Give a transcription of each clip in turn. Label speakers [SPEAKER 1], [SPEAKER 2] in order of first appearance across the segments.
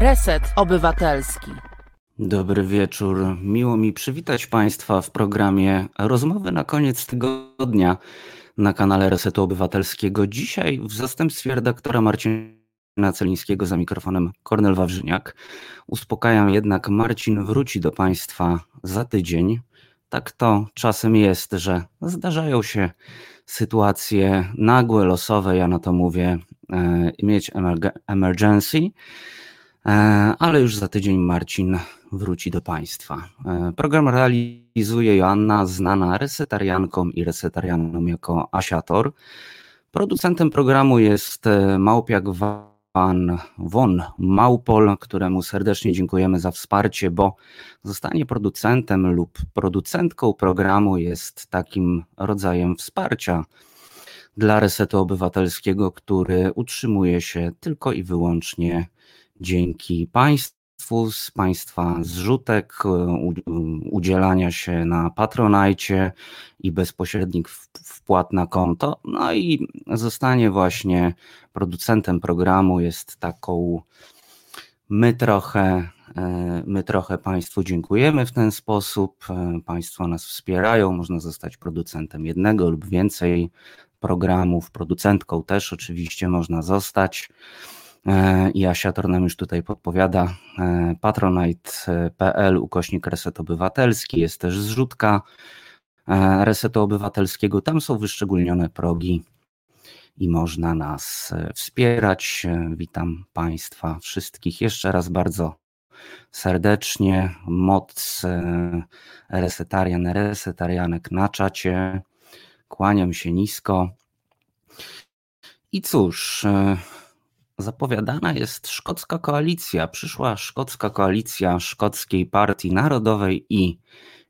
[SPEAKER 1] Reset Obywatelski.
[SPEAKER 2] Dobry wieczór. Miło mi przywitać Państwa w programie Rozmowy na koniec tygodnia na kanale Resetu Obywatelskiego. Dzisiaj w zastępstwie redaktora Marcina Celińskiego za mikrofonem Kornel Wawrzyniak. Uspokajam jednak, Marcin wróci do Państwa za tydzień. Tak to czasem jest, że zdarzają się sytuacje nagłe, losowe, ja na to mówię, e, mieć emergency, ale już za tydzień Marcin wróci do Państwa. E, program realizuje Joanna, znana resetariankom i resetarianom jako Asiator. Producentem programu jest Małpiak pan Von Małpol, któremu serdecznie dziękujemy za wsparcie, bo zostanie producentem lub producentką programu jest takim rodzajem wsparcia dla Resetu Obywatelskiego, który utrzymuje się tylko i wyłącznie dzięki Państwu z Państwa zrzutek, udzielania się na Patronajcie i bezpośrednich wpłat na konto. No i zostanie właśnie producentem programu jest taką my trochę, e, my trochę Państwu dziękujemy w ten sposób. E, państwo nas wspierają, można zostać producentem jednego lub więcej programów, producentką też oczywiście można zostać. E, I Asiator nam już tutaj podpowiada e, patronite.pl ukośnik Reset Obywatelski, jest też zrzutka e, Resetu Obywatelskiego, tam są wyszczególnione progi i można nas wspierać. Witam Państwa wszystkich jeszcze raz bardzo serdecznie. Moc resetarian, resetarianek na czacie. Kłaniam się nisko. I cóż, Zapowiadana jest szkocka koalicja. Przyszła szkocka koalicja szkockiej Partii Narodowej i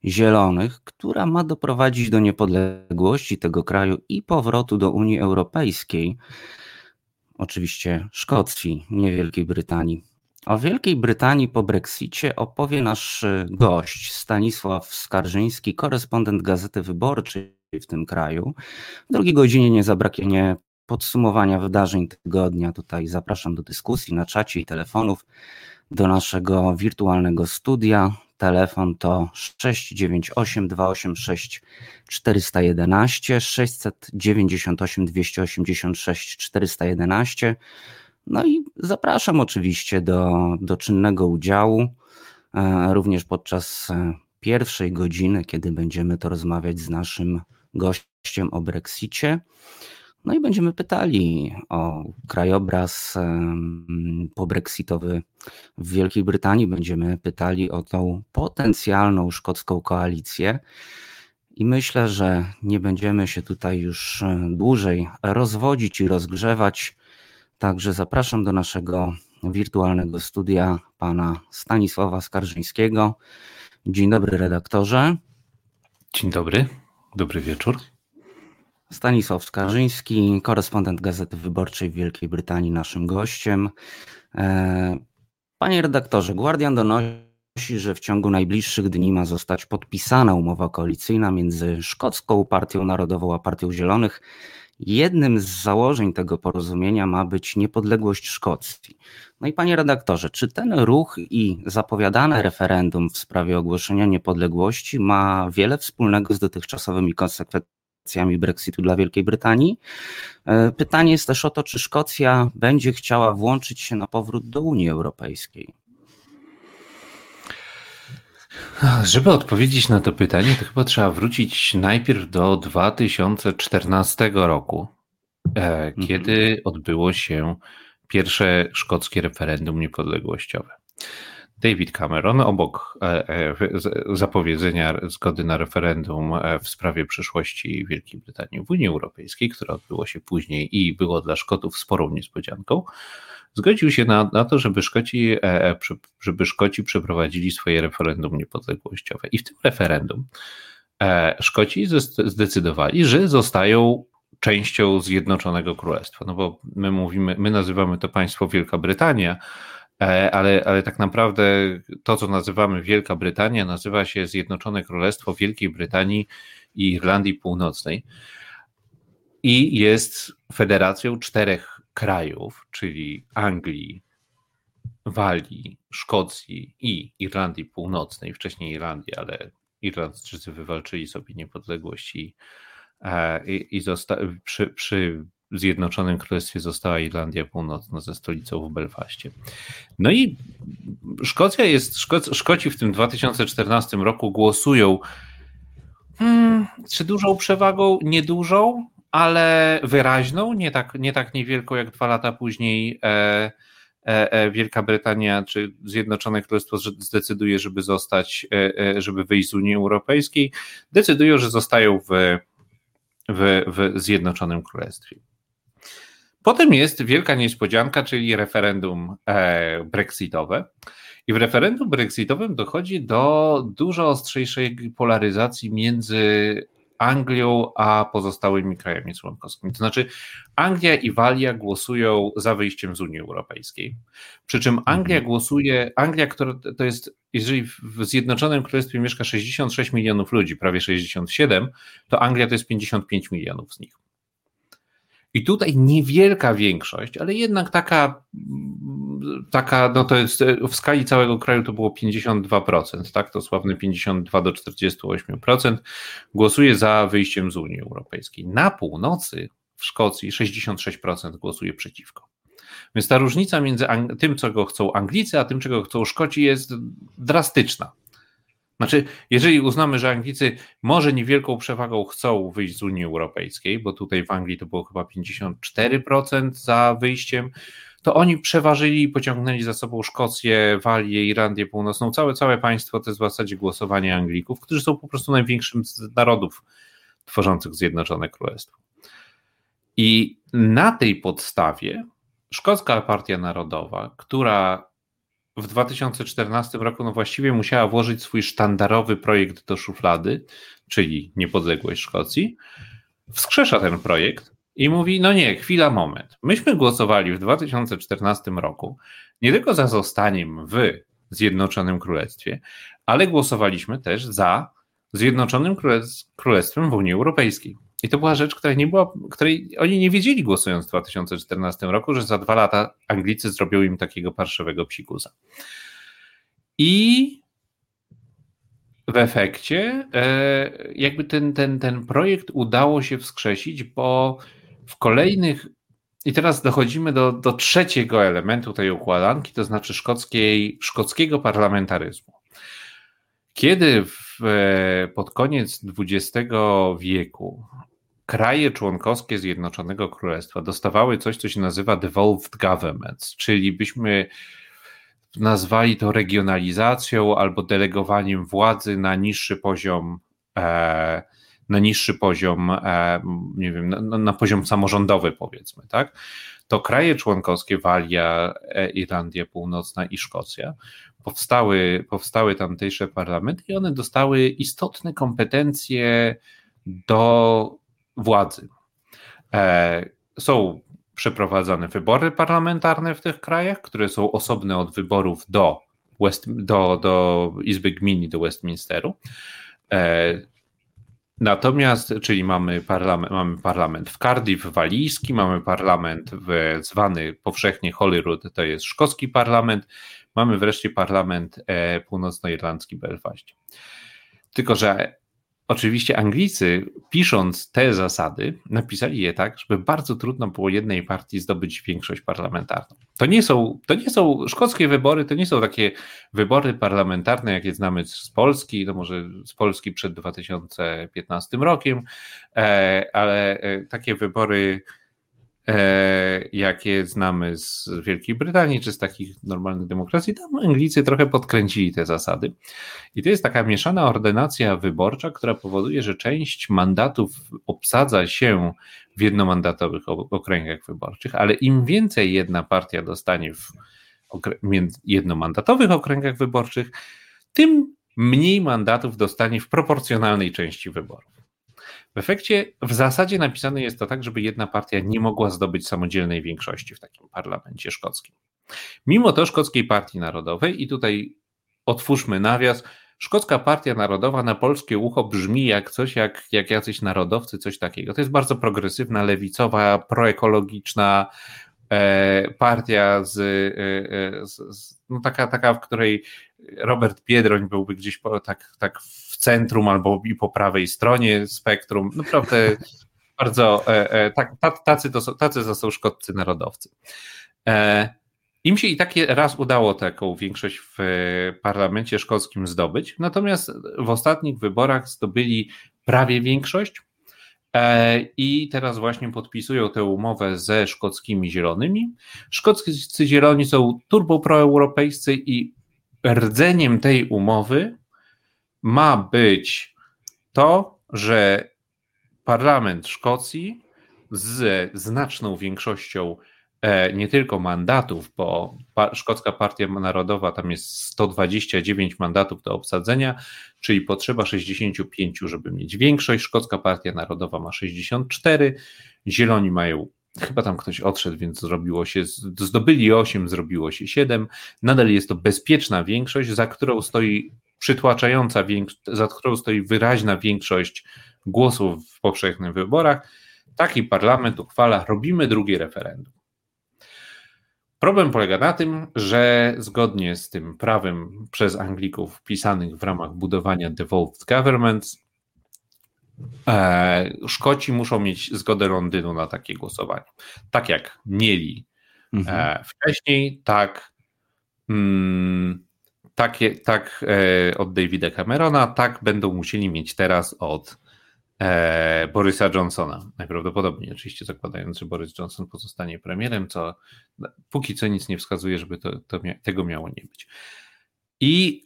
[SPEAKER 2] Zielonych, która ma doprowadzić do niepodległości tego kraju i powrotu do Unii Europejskiej. Oczywiście Szkocji, nie Wielkiej Brytanii. O Wielkiej Brytanii po Brexicie opowie nasz gość Stanisław Skarżyński, korespondent Gazety Wyborczej w tym kraju. W drugiej godzinie nie zabraknie podsumowania wydarzeń tygodnia. Tutaj zapraszam do dyskusji na czacie i telefonów do naszego wirtualnego studia. Telefon to 698 286 411 698 286 411. No i zapraszam oczywiście do, do czynnego udziału, e, również podczas e, pierwszej godziny, kiedy będziemy to rozmawiać z naszym gościem o Brexicie. No i będziemy pytali o krajobraz pobrexitowy w Wielkiej Brytanii. Będziemy pytali o tą potencjalną szkocką koalicję. I myślę, że nie będziemy się tutaj już dłużej rozwodzić i rozgrzewać. Także zapraszam do naszego wirtualnego studia pana Stanisława Skarżyńskiego. Dzień dobry, redaktorze.
[SPEAKER 3] Dzień dobry, dobry wieczór.
[SPEAKER 2] Stanisław Skarżyński, korespondent Gazety Wyborczej w Wielkiej Brytanii, naszym gościem. E, panie redaktorze, Guardian donosi, że w ciągu najbliższych dni ma zostać podpisana umowa koalicyjna między Szkocką Partią Narodową a Partią Zielonych. Jednym z założeń tego porozumienia ma być niepodległość Szkocji. No i panie redaktorze, czy ten ruch i zapowiadane referendum w sprawie ogłoszenia niepodległości ma wiele wspólnego z dotychczasowymi konsekwencjami? Konsekwencjami Brexitu dla Wielkiej Brytanii. E, pytanie jest też o to, czy Szkocja będzie chciała włączyć się na powrót do Unii Europejskiej.
[SPEAKER 3] Żeby odpowiedzieć na to pytanie, to chyba trzeba wrócić najpierw do 2014 roku, e, mhm. kiedy odbyło się pierwsze szkockie referendum niepodległościowe. David Cameron obok e, e, zapowiedzenia zgody na referendum e, w sprawie przyszłości Wielkiej Brytanii w Unii Europejskiej, które odbyło się później i było dla Szkotów sporą niespodzianką, zgodził się na, na to, żeby Szkoci, żeby Szkoci przeprowadzili swoje referendum niepodległościowe. I w tym referendum Szkoci zdecydowali, że zostają częścią Zjednoczonego Królestwa. No bo my mówimy, my nazywamy to państwo Wielka Brytania, ale, ale tak naprawdę to, co nazywamy Wielka Brytania, nazywa się Zjednoczone Królestwo Wielkiej Brytanii i Irlandii Północnej i jest federacją czterech krajów, czyli Anglii, Walii, Szkocji i Irlandii Północnej, wcześniej Irlandii, ale Irlandczycy wywalczyli sobie niepodległość i, e, i, i zosta- przy, przy Zjednoczonym Królestwie została Irlandia Północna ze stolicą w Belfaście. No i Szkocja jest, Szkoc, Szkoci w tym 2014 roku głosują hmm, czy dużą przewagą? Niedużą, ale wyraźną, nie tak, nie tak niewielką jak dwa lata później e, e, e Wielka Brytania czy Zjednoczone Królestwo zdecyduje, żeby zostać, e, e, żeby wyjść z Unii Europejskiej, decydują, że zostają w, w, w Zjednoczonym Królestwie. Potem jest wielka niespodzianka, czyli referendum e, brexitowe. I w referendum brexitowym dochodzi do dużo ostrzejszej polaryzacji między Anglią a pozostałymi krajami członkowskimi. To znaczy, Anglia i Walia głosują za wyjściem z Unii Europejskiej. Przy czym Anglia mhm. głosuje, Anglia, która to jest, jeżeli w Zjednoczonym Królestwie mieszka 66 milionów ludzi, prawie 67, to Anglia to jest 55 milionów z nich. I tutaj niewielka większość, ale jednak taka, taka, no to jest w skali całego kraju to było 52%, tak? To sławne 52 do 48% głosuje za wyjściem z Unii Europejskiej. Na północy w Szkocji 66% głosuje przeciwko. Więc ta różnica między tym, czego chcą Anglicy, a tym, czego chcą Szkoci, jest drastyczna. Znaczy, jeżeli uznamy, że Anglicy może niewielką przewagą chcą wyjść z Unii Europejskiej, bo tutaj w Anglii to było chyba 54% za wyjściem, to oni przeważyli i pociągnęli za sobą Szkocję, Walię, Irlandię Północną, całe, całe państwo to jest w zasadzie głosowanie Anglików, którzy są po prostu największym z narodów tworzących Zjednoczone Królestwo. I na tej podstawie Szkocka Partia Narodowa, która w 2014 roku no właściwie musiała włożyć swój sztandarowy projekt do szuflady, czyli niepodległość Szkocji, wskrzesza ten projekt i mówi: No nie, chwila, moment. Myśmy głosowali w 2014 roku nie tylko za zostaniem w Zjednoczonym Królestwie, ale głosowaliśmy też za Zjednoczonym Królestwem w Unii Europejskiej. I to była rzecz, której, nie była, której oni nie wiedzieli głosując w 2014 roku, że za dwa lata Anglicy zrobią im takiego parszywego psikusa. I w efekcie e, jakby ten, ten, ten projekt udało się wskrzesić, bo w kolejnych i teraz dochodzimy do, do trzeciego elementu tej układanki, to znaczy szkockiej, szkockiego parlamentaryzmu. Kiedy w, e, pod koniec XX wieku kraje członkowskie Zjednoczonego Królestwa dostawały coś, co się nazywa devolved governments, czyli byśmy nazwali to regionalizacją albo delegowaniem władzy na niższy poziom, e, na niższy poziom, e, nie wiem, na, na, poziom samorządowy, powiedzmy, tak? To kraje członkowskie, Walia, e, Irlandia Północna i Szkocja, powstały, powstały tamtejsze parlamenty i one dostały istotne kompetencje do władzy. E, są przeprowadzane wybory parlamentarne w tych krajach, które są osobne od wyborów do, West, do, do Izby Gminy, do Westminsteru. E, natomiast, czyli mamy parlament, mamy parlament w Cardiff walijski, mamy parlament w, zwany powszechnie Holyrood, to jest szkocki parlament, mamy wreszcie parlament e, północnoirlandzki Belfast. Tylko, że Oczywiście Anglicy, pisząc te zasady, napisali je tak, żeby bardzo trudno było jednej partii zdobyć większość parlamentarną. To nie są, to nie są szkockie wybory, to nie są takie wybory parlamentarne, jakie znamy z Polski, no może z Polski przed 2015 rokiem, e, ale e, takie wybory jakie znamy z Wielkiej Brytanii czy z takich normalnych demokracji, tam Anglicy trochę podkręcili te zasady. I to jest taka mieszana ordynacja wyborcza, która powoduje, że część mandatów obsadza się w jednomandatowych okręgach wyborczych, ale im więcej jedna partia dostanie w jednomandatowych okręgach wyborczych, tym mniej mandatów dostanie w proporcjonalnej części wyborów. W efekcie w zasadzie napisane jest to tak, żeby jedna partia nie mogła zdobyć samodzielnej większości w takim parlamencie szkockim. Mimo to Szkockiej Partii Narodowej, i tutaj otwórzmy nawias, Szkocka Partia Narodowa na polskie ucho brzmi jak coś, jak, jak jacyś narodowcy, coś takiego. To jest bardzo progresywna, lewicowa, proekologiczna, e, partia z, z, z, no taka, taka, w której Robert Biedroń byłby gdzieś po, tak, tak w centrum albo i po prawej stronie spektrum. Naprawdę bardzo tak, tacy, to są, tacy to są szkodcy narodowcy. Im się i tak raz udało taką większość w parlamencie szkockim zdobyć, natomiast w ostatnich wyborach zdobyli prawie większość e, i teraz właśnie podpisują tę umowę ze szkockimi zielonymi. Szkoccy zieloni są turbo proeuropejscy i rdzeniem tej umowy ma być to, że parlament Szkocji z znaczną większością E, nie tylko mandatów, bo Szkocka Partia Narodowa tam jest 129 mandatów do obsadzenia, czyli potrzeba 65, żeby mieć większość. Szkocka Partia Narodowa ma 64, Zieloni mają chyba tam ktoś odszedł, więc zrobiło się, zdobyli 8, zrobiło się 7. Nadal jest to bezpieczna większość, za którą stoi przytłaczająca, za którą stoi wyraźna większość głosów w powszechnych wyborach. Taki parlament uchwala, robimy drugie referendum. Problem polega na tym, że zgodnie z tym prawem przez Anglików wpisanych w ramach budowania devolved governments, Szkoci muszą mieć zgodę Londynu na takie głosowanie. Tak jak mieli e, mhm. wcześniej, tak, mm, tak e, od Davida Camerona, tak będą musieli mieć teraz od e, Borysa Johnsona. Najprawdopodobniej, oczywiście zakładając, że Boris Johnson pozostanie premierem, co póki co nic nie wskazuje, żeby to, to tego miało nie być. I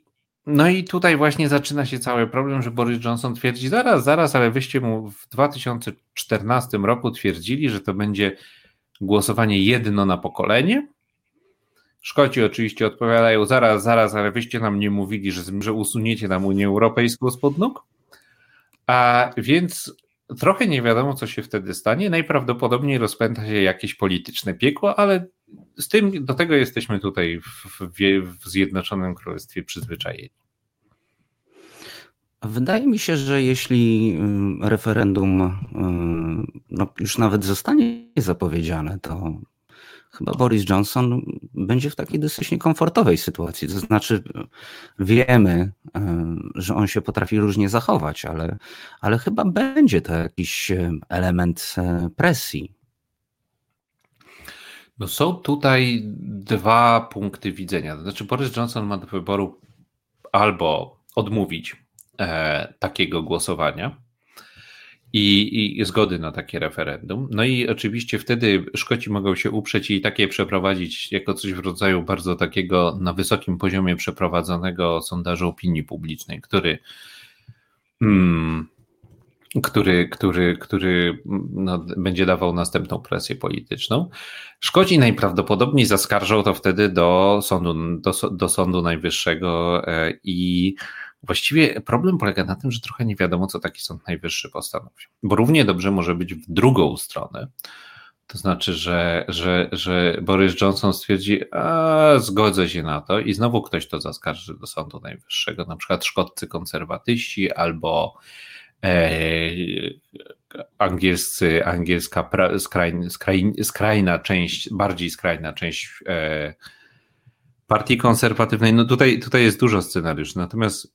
[SPEAKER 3] no i tutaj właśnie zaczyna się cały problem, że Boris Johnson twierdzi, zaraz, zaraz, ale wyście mu w 2014 roku twierdzili, że to będzie głosowanie jedno na pokolenie. Szkoci oczywiście odpowiadają, zaraz, zaraz, ale wyście nam nie mówili, że, że usuniecie nam Unię Europejską spod nóg. A więc trochę nie wiadomo, co się wtedy stanie. Najprawdopodobniej rozpęta się jakieś polityczne piekło, ale z tym do tego jesteśmy tutaj w, w, w Zjednoczonym Królestwie przyzwyczajeni.
[SPEAKER 2] Wydaje mi się, że jeśli y, referendum y, no, już nawet zostanie zapowiedziane, to chyba Boris Johnson będzie w takiej dosyć niekomfortowej sytuacji. To znaczy, wiemy, e, że on się potrafi różnie zachować, ale, ale chyba będzie to jakiś element presji.
[SPEAKER 3] No są tutaj dwa punkty widzenia. To znaczy, Boris Johnson ma do wyboru albo odmówić e, takiego głosowania, i, i zgody na takie referendum. No i oczywiście wtedy Szkoci mogą się uprzeć i takie przeprowadzić jako coś w rodzaju bardzo takiego na wysokim poziomie przeprowadzonego sondażu opinii publicznej, który. Hmm, który, który, który no, będzie dawał następną presję polityczną. Szkoci najprawdopodobniej zaskarżą to wtedy do sądu, do, do sądu najwyższego e, i Właściwie problem polega na tym, że trochę nie wiadomo, co taki Sąd Najwyższy postanowi. Bo równie dobrze może być w drugą stronę. To znaczy, że, że, że Boris Johnson stwierdzi, a zgodzę się na to i znowu ktoś to zaskarży do Sądu Najwyższego, na przykład szkoccy konserwatyści albo angielscy, angielska pra, skraj, skraj, skrajna część, bardziej skrajna część e, partii konserwatywnej. No tutaj, tutaj jest dużo scenariuszy, natomiast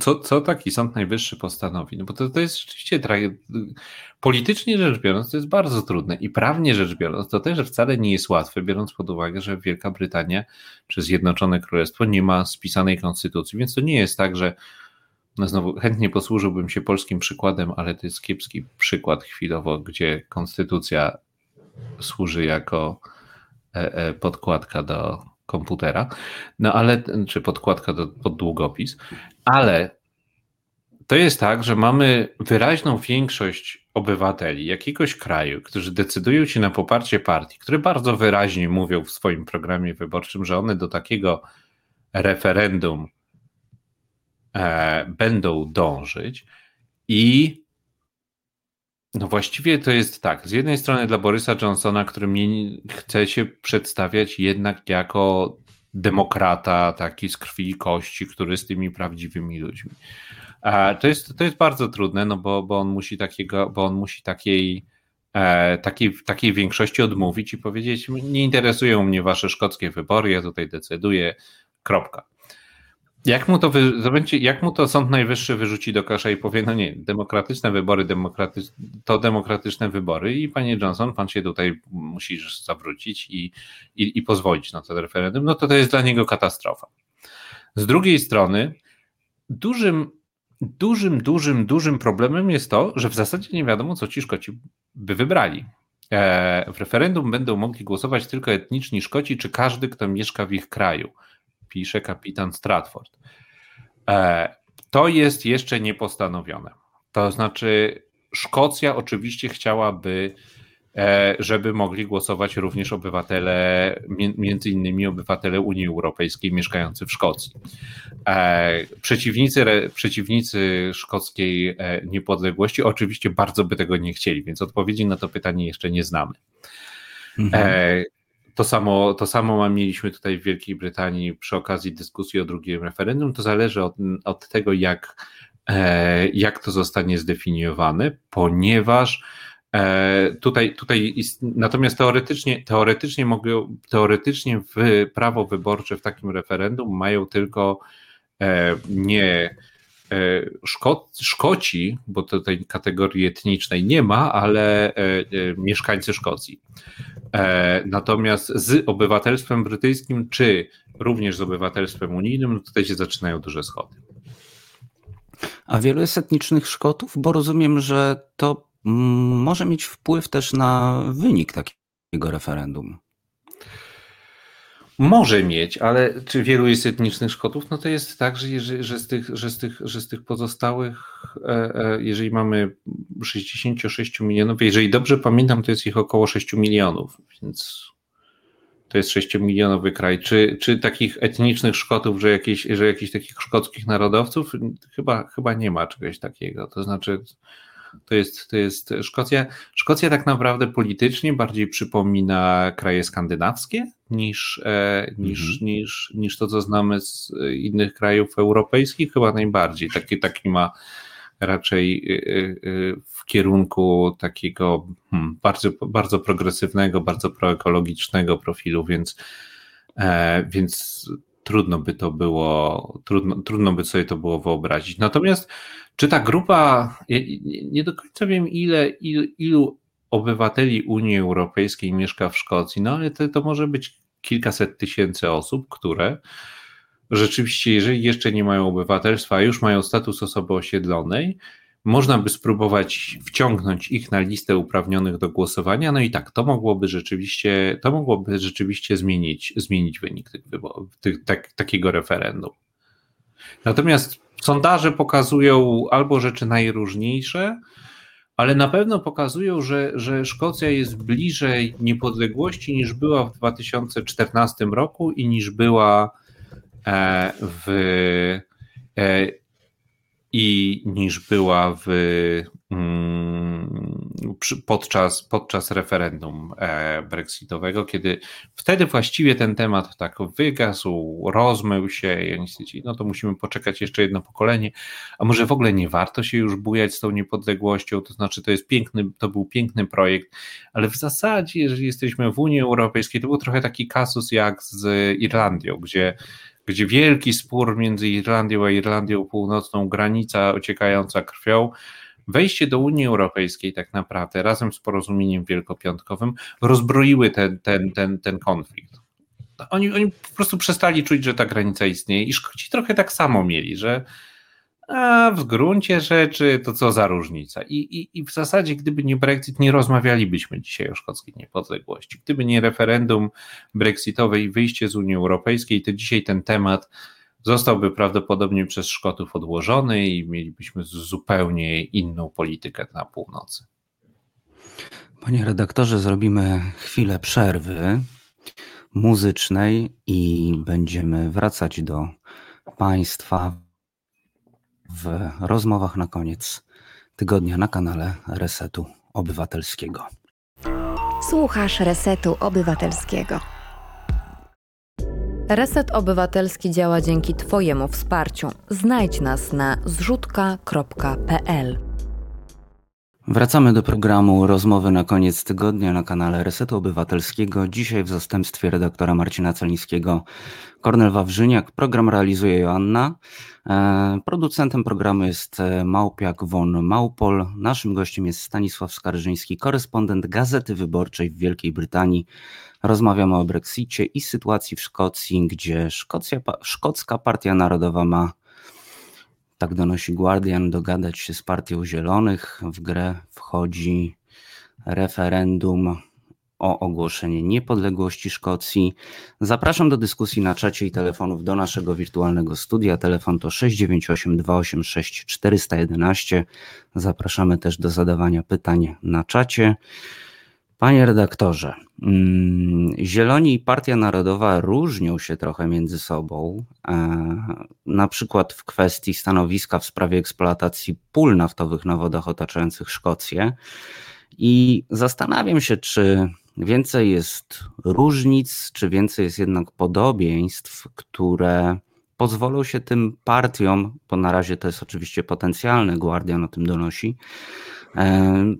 [SPEAKER 3] co, co taki Sąd Najwyższy postanowi? No bo to, to jest rzeczywiście politycznie rzecz biorąc, to jest bardzo trudne i prawnie rzecz biorąc, to też wcale nie jest łatwe, biorąc pod uwagę, że Wielka Brytania czy Zjednoczone Królestwo nie ma spisanej konstytucji, więc to nie jest tak, że no znowu chętnie posłużyłbym się polskim przykładem, ale to jest kiepski przykład chwilowo, gdzie konstytucja służy jako e, e, podkładka do komputera, no ale, czy podkładka do, pod długopis, ale to jest tak, że mamy wyraźną większość obywateli jakiegoś kraju, którzy decydują się na poparcie partii, które bardzo wyraźnie mówią w swoim programie wyborczym, że one do takiego referendum będą dążyć i no właściwie to jest tak. Z jednej strony dla Borysa Johnsona, który mnie chce się przedstawiać jednak jako demokrata, taki z krwi i kości, który z tymi prawdziwymi ludźmi. To jest, to jest bardzo trudne, no bo, bo on musi takiego, bo on musi takiej e, takiej, takiej większości odmówić i powiedzieć: Nie interesują mnie wasze szkockie wybory, ja tutaj decyduję, kropka. Jak mu to, wy, jak mu to Sąd Najwyższy wyrzuci do kasza i powie, no nie, demokratyczne wybory to demokratyczne wybory i panie Johnson, pan się tutaj musisz zawrócić i, i, i pozwolić na to referendum, no to to jest dla niego katastrofa. Z drugiej strony dużym, dużym, dużym, dużym problemem jest to, że w zasadzie nie wiadomo, co ci Szkoci by wybrali. E, w referendum będą mogli głosować tylko etniczni Szkoci, czy każdy, kto mieszka w ich kraju pisze kapitan Stratford. E, to jest jeszcze niepostanowione. To znaczy, Szkocja oczywiście chciałaby, e, żeby mogli głosować również obywatele, między innymi obywatele Unii Europejskiej mieszkający w Szkocji. E, przeciwnicy, przeciwnicy szkockiej niepodległości oczywiście bardzo by tego nie chcieli, więc odpowiedzi na to pytanie jeszcze nie znamy. Mhm. To samo, to samo mieliśmy tutaj w Wielkiej Brytanii przy okazji dyskusji o drugim referendum. To zależy od, od tego, jak, e, jak to zostanie zdefiniowane, ponieważ e, tutaj, tutaj natomiast teoretycznie, teoretycznie mogą, teoretycznie w prawo wyborcze w takim referendum mają tylko e, nie Szko Szkoci, bo tutaj kategorii etnicznej nie ma, ale mieszkańcy Szkocji. E, natomiast z obywatelstwem brytyjskim, czy również z obywatelstwem unijnym, no tutaj się zaczynają duże schody.
[SPEAKER 2] A wielu jest etnicznych Szkotów, bo rozumiem, że to mm, może mieć wpływ też na wynik takiego referendum.
[SPEAKER 3] Może mieć, ale czy wielu jest etnicznych Szkotów? No to jest tak, że, jeżeli, że, z, tych, że, z, tych, że z tych pozostałych, e, e, jeżeli mamy 66 milionów, jeżeli dobrze pamiętam, to jest ich około 6 milionów, więc to jest 6 milionowy kraj. Czy, czy takich etnicznych Szkotów, że, jakieś, że jakichś takich szkockich narodowców? Chyba, chyba nie ma czegoś takiego. To znaczy, to jest, to jest Szkocja. Szkocja tak naprawdę politycznie bardziej przypomina kraje skandynawskie niż, e, niż, mhm. niż, niż to, co znamy z innych krajów europejskich, chyba najbardziej. Taki, taki ma raczej e, e, w kierunku takiego hmm, bardzo, bardzo progresywnego, bardzo proekologicznego profilu, więc, więc trudno by to było, trudno, trudno by sobie to było wyobrazić. Natomiast czy ta grupa, nie do końca wiem ile, ilu, obywateli Unii Europejskiej mieszka w Szkocji, no ale to, to może być kilkaset tysięcy osób, które rzeczywiście, jeżeli jeszcze nie mają obywatelstwa, już mają status osoby osiedlonej, można by spróbować wciągnąć ich na listę uprawnionych do głosowania, no i tak, to mogłoby rzeczywiście, to mogłoby rzeczywiście zmienić, zmienić wynik tych tych, tak, takiego referendum. Natomiast sondaże pokazują albo rzeczy najróżniejsze, ale na pewno pokazują, że, że Szkocja jest bliżej niepodległości niż była w 2014 roku i niż była e, w e, i niż była w mm, podczas, podczas referendum e, brexitowego, kiedy wtedy właściwie ten temat tak wygasł, rozmył się i oni stwierdzili, no to musimy poczekać jeszcze jedno pokolenie, a może w ogóle nie warto się już bujać z tą niepodległością, to znaczy to jest piękny, to był piękny projekt, ale w zasadzie, jeżeli jesteśmy w Unii Europejskiej, to był trochę taki kasus jak z Irlandią, gdzie gdzie wielki spór między Irlandią a Irlandią Północną, granica ociekająca krwią, wejście do Unii Europejskiej tak naprawdę razem z porozumieniem wielkopiątkowym rozbroiły ten, ten, ten, ten konflikt. Oni, oni po prostu przestali czuć, że ta granica istnieje i Szkoci trochę tak samo mieli, że a w gruncie rzeczy to co za różnica. I, i, I w zasadzie, gdyby nie Brexit, nie rozmawialibyśmy dzisiaj o szkockiej niepodległości. Gdyby nie referendum brexitowe i wyjście z Unii Europejskiej, to dzisiaj ten temat zostałby prawdopodobnie przez Szkotów odłożony i mielibyśmy zupełnie inną politykę na północy.
[SPEAKER 2] Panie redaktorze, zrobimy chwilę przerwy muzycznej i będziemy wracać do Państwa w rozmowach na koniec tygodnia na kanale Resetu Obywatelskiego.
[SPEAKER 4] Słuchasz Resetu Obywatelskiego.
[SPEAKER 5] Reset Obywatelski działa dzięki Twojemu wsparciu. Znajdź nas na zrzutka.pl.
[SPEAKER 2] Wracamy do programu Rozmowy na koniec tygodnia na kanale Resetu Obywatelskiego. Dzisiaj w zastępstwie redaktora Marcina Celińskiego Kornel Wawrzyniak. Program realizuje Joanna. E, producentem programu jest e, Małpiak von Małpol. Naszym gościem jest Stanisław Skarżyński, korespondent Gazety Wyborczej w Wielkiej Brytanii. Rozmawiamy o Brexicie i sytuacji w Szkocji, gdzie Szkocja, Szkocka Partia Narodowa ma tak donosi Guardian, dogadać się z Partią Zielonych. W grę wchodzi referendum o ogłoszenie niepodległości Szkocji. Zapraszam do dyskusji na czacie i telefonów do naszego wirtualnego studia. Telefon to 698 286 411. Zapraszamy też do zadawania pytań na czacie. Panie redaktorze, mm, Zieloni i Partia Narodowa różnią się trochę między sobą, e, na przykład w kwestii stanowiska w sprawie eksploatacji pól naftowych na wodach otaczających Szkocję. I zastanawiam się, czy więcej jest różnic, czy więcej jest jednak podobieństw, które pozwolą się tym partiom, bo na razie to jest oczywiście potencjalne, Guardian o tym donosi,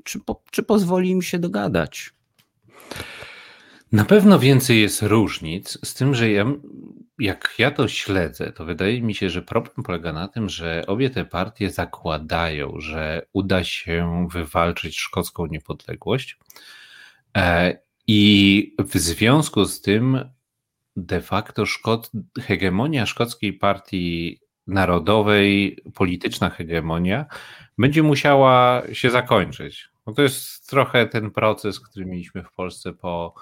[SPEAKER 2] czy, po, czy pozwoli im się dogadać?
[SPEAKER 3] Na pewno więcej jest różnic, z tym, że ja, jak ja to śledzę, to wydaje mi się, że problem polega na tym, że obie te partie zakładają, że uda się wywalczyć szkocką niepodległość. E, I w związku z tym de facto Szkot, hegemonia szkockiej partii narodowej, polityczna hegemonia, będzie musiała się zakończyć. No to jest trochę ten proces, który mieliśmy w Polsce po,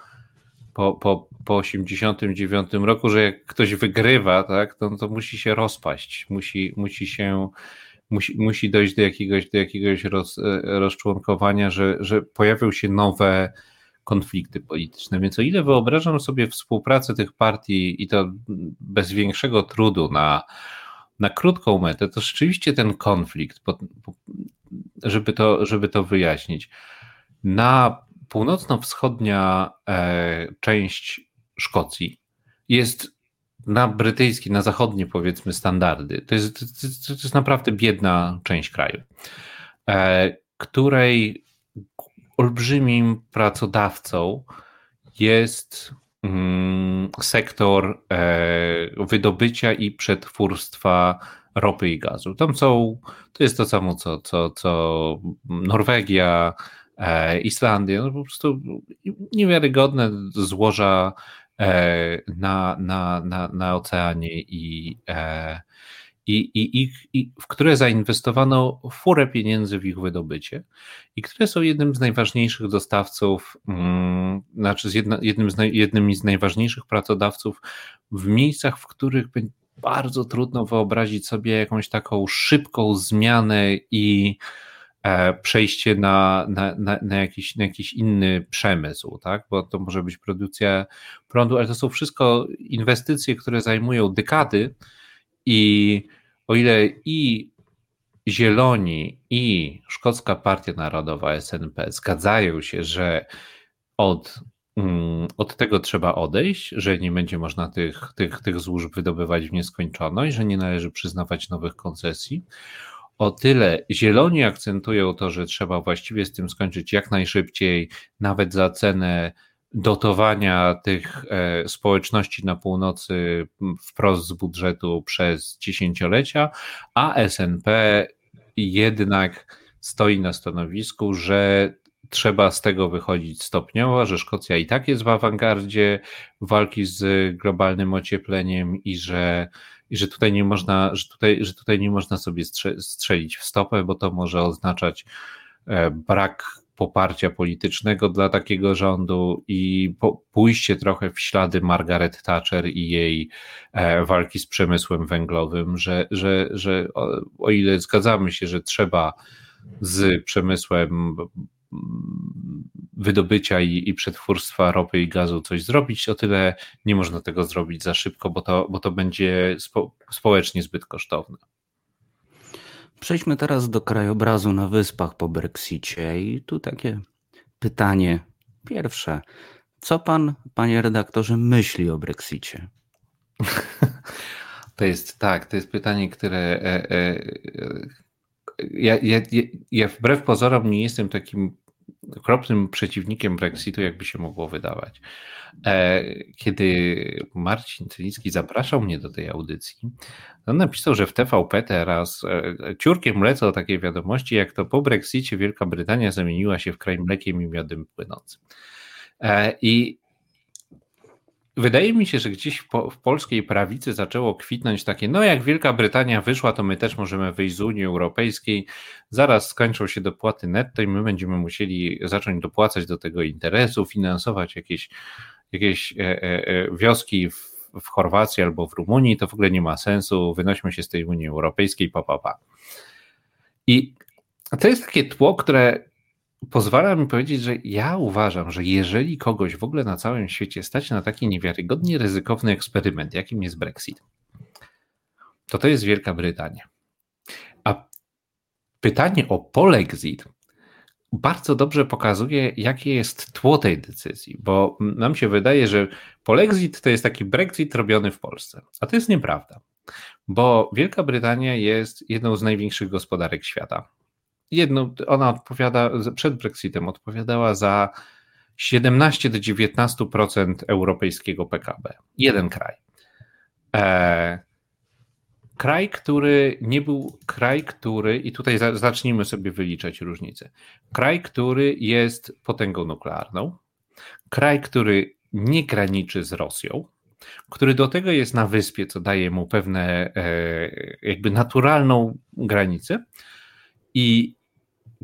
[SPEAKER 3] po, po, po 89 roku, że jak ktoś wygrywa, tak, to, to musi się rozpaść, musi, musi się musi, musi dojść do jakiegoś, do jakiegoś roz, rozczłonkowania, że, że pojawią się nowe konflikty polityczne. Więc o ile wyobrażam sobie współpracę tych partii i to bez większego trudu na, na krótką metę, to rzeczywiście ten konflikt, żeby to, żeby to wyjaśnić. Na północno-wschodnia e, część Szkocji jest na brytyjski, na zachodnie powiedzmy standardy. To jest, to jest naprawdę biedna część kraju, e, której olbrzymim pracodawcą jest sektor e, wydobycia i przetwórstwa ropy i gazu. Tam są, to jest to samo co, co, co Norwegia, e, Islandia, no po prostu niewiarygodne złoża e, na, na, na, na oceanie i, i, i, i, i w które zainwestowano furę pieniędzy w ich wydobycie i które są jednym z najważniejszych dostawców, mm, znaczy jednym, z, jednym z najważniejszych pracodawców w miejscach, w których bardzo trudno wyobrazić sobie jakąś taką szybką zmianę i e, przejście na, na, na, na, jakiś, na jakiś inny przemysł, tak? bo to może być produkcja prądu, ale to są wszystko inwestycje, które zajmują dekady i o ile i Zieloni i Szkocka Partia Narodowa SNP zgadzają się, że od Mm, od tego trzeba odejść, że nie będzie można tych, tych, tych złóż wydobywać w nieskończoność, że nie należy przyznawać nowych koncesji. O tyle zieloni akcentują to, że trzeba właściwie z tym skończyć jak najszybciej, nawet za cenę dotowania tych e, społeczności na północy wprost z budżetu przez dziesięciolecia, a SNP jednak stoi na stanowisku, że trzeba z tego wychodzić stopniowo, że Szkocja i tak jest w awangardzie walki z globalnym ociepleniem i że, i że tutaj nie można, że tutaj, że tutaj nie można sobie strzelić w stopę, bo to może oznaczać e, brak poparcia politycznego dla takiego rządu i pójście trochę w ślady Margaret Thatcher i jej e, walki z przemysłem węglowym, że, że, że o, o ile zgadzamy się, że trzeba z przemysłem wydobycia i, i przetwórstwa ropy i gazu coś zrobić, o tyle nie można tego zrobić za szybko, bo to, bo to będzie spo, społecznie zbyt kosztowne.
[SPEAKER 2] Przejdźmy teraz do krajobrazu na wyspach po Brexicie i tu takie pytanie pierwsze. Co pan, panie redaktorze, myśli o Brexicie?
[SPEAKER 3] To jest tak, to jest pytanie, które e, e, ja, ja, ja wbrew pozorom nie jestem takim okropnym przeciwnikiem Brexitu, jakby się mogło wydawać. E, kiedy Marcin Cylicki zapraszał mnie do tej audycji, on napisał, że w TVP teraz e, ciurkiem lecą takie wiadomości, jak to po Brexicie Wielka Brytania zamieniła się w kraj mlekiem i miodem płynącym. E, I Wydaje mi się, że gdzieś po, w polskiej prawicy zaczęło kwitnąć takie, no jak Wielka Brytania wyszła, to my też możemy wyjść z Unii Europejskiej, zaraz skończą się dopłaty netto i my będziemy musieli zacząć dopłacać do tego interesu, finansować jakieś, jakieś e, e, e wioski w, w Chorwacji albo w Rumunii, to w ogóle nie ma sensu, wynośmy się z tej Unii Europejskiej, pa, pa, pa. I to jest takie tło, które pozwala mi powiedzieć, że ja uważam, że jeżeli kogoś w ogóle na całym świecie stać na taki niewiarygodnie ryzykowny eksperyment, jakim jest Brexit, to to jest Wielka Brytania. A pytanie o polexit bardzo dobrze pokazuje, jakie jest tło tej decyzji, bo nam się wydaje, że polexit to jest taki Brexit robiony w Polsce, a to jest nieprawda, bo Wielka Brytania jest jedną z największych gospodarek świata jedno, ona odpowiada, przed Brexitem odpowiadała za 17 do 19% europejskiego PKB. Jeden kraj. E, kraj, który nie był, kraj, który, i tutaj zacznijmy sobie wyliczać różnice. Kraj, który jest potęgą nuklearną, kraj, który nie graniczy z Rosją, który do tego jest na wyspie, co daje mu pewne e, jakby naturalną granicę i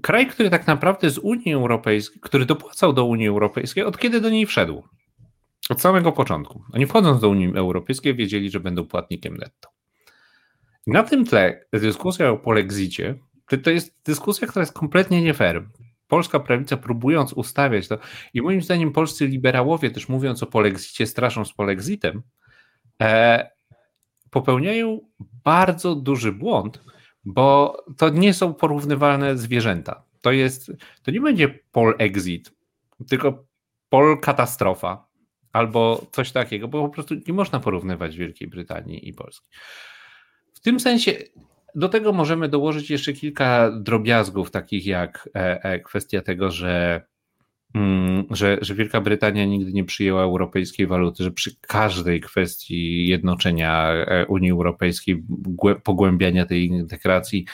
[SPEAKER 3] kraj, który tak naprawdę z Unii Europejskiej, który dopłacał do Unii Europejskiej, od kiedy do niej wszedł? Od samego początku. Oni wchodząc do Unii Europejskiej wiedzieli, że będą płatnikiem netto. I na tym tle dyskusja o polexicie to, jest dyskusja, która jest kompletnie nie fair. Polska prawica próbując ustawiać to i moim zdaniem polscy liberałowie też mówiąc o polexicie straszą z polexitem e, popełniają bardzo duży błąd, bo to nie są porównywalne zwierzęta. To jest, to nie będzie pol exit, tylko pol katastrofa albo coś takiego, bo po prostu nie można porównywać Wielkiej Brytanii i Polski. W tym sensie do tego możemy dołożyć jeszcze kilka drobiazgów, takich jak e, e, kwestia tego, że że, że Wielka Brytania nigdy nie przyjęła europejskiej waluty, że przy każdej kwestii jednoczenia e, Unii Europejskiej, pogłębiania tej integracji,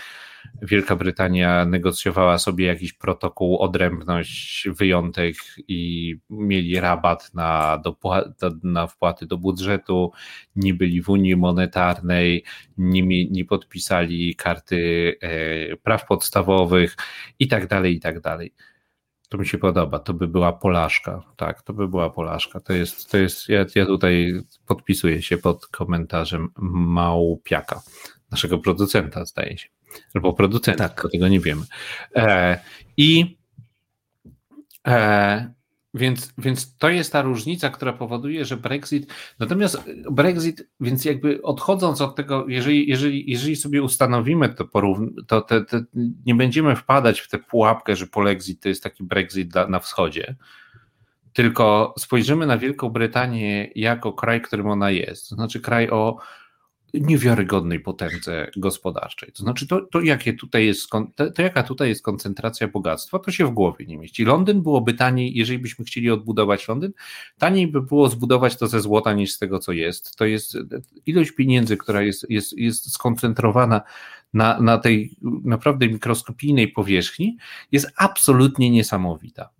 [SPEAKER 3] Wielka Brytania negocjowała sobie jakiś protokół, odrębność, wyjątek i mieli rabat na, na wpłaty do budżetu, nie byli w Unii Monetarnej, nie, nie podpisali karty e, praw podstawowych i tak dalej, i tak dalej. To mi się podoba, to by była polaszka. Tak, to by była polaszka. To jest, to jest ja, ja tutaj podpisuję się pod komentarzem Małpiaka, naszego producenta, zdaje się. Albo producenta, tak. tego nie wiemy. E, I e, więc, więc to jest ta różnica, która powoduje, że Brexit. Natomiast Brexit, więc jakby odchodząc od tego, jeżeli, jeżeli, jeżeli sobie ustanowimy to, to te, te, nie będziemy wpadać w tę pułapkę, że polexit to jest taki Brexit dla, na wschodzie, tylko spojrzymy na Wielką Brytanię jako kraj, którym ona jest. To znaczy kraj o niewiarygodnej potędze gospodarczej. To znaczy, to, to, jakie tutaj jest, to, to, jaka tutaj jest koncentracja bogactwa, to się w głowie nie mieści. Londyn byłoby taniej, jeżeli byśmy chcieli odbudować Londyn, taniej by było zbudować to ze złota niż z tego, co jest. To jest ilość pieniędzy, która jest, jest, jest skoncentrowana na, na tej naprawdę mikroskopijnej powierzchni, jest absolutnie niesamowita.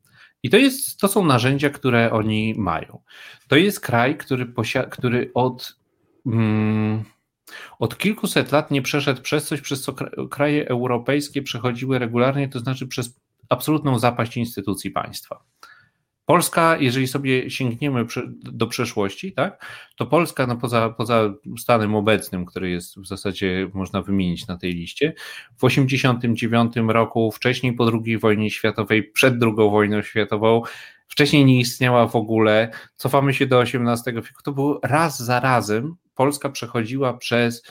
[SPEAKER 3] I to, jest, to są narzędzia, które oni mają. To jest kraj, który, posia- który od. Hmm, od kilkuset lat nie przeszedł przez coś, przez co kraje europejskie przechodziły regularnie, to znaczy przez absolutną zapaść instytucji państwa. Polska, jeżeli sobie sięgniemy do przeszłości, tak, to Polska, no poza, poza stanem obecnym, który jest w zasadzie można wymienić na tej liście, w 1989 roku, wcześniej po II wojnie światowej, przed II wojną światową, wcześniej nie istniała w ogóle, cofamy się do XVIII wieku, to było raz za razem Polska przechodziła przez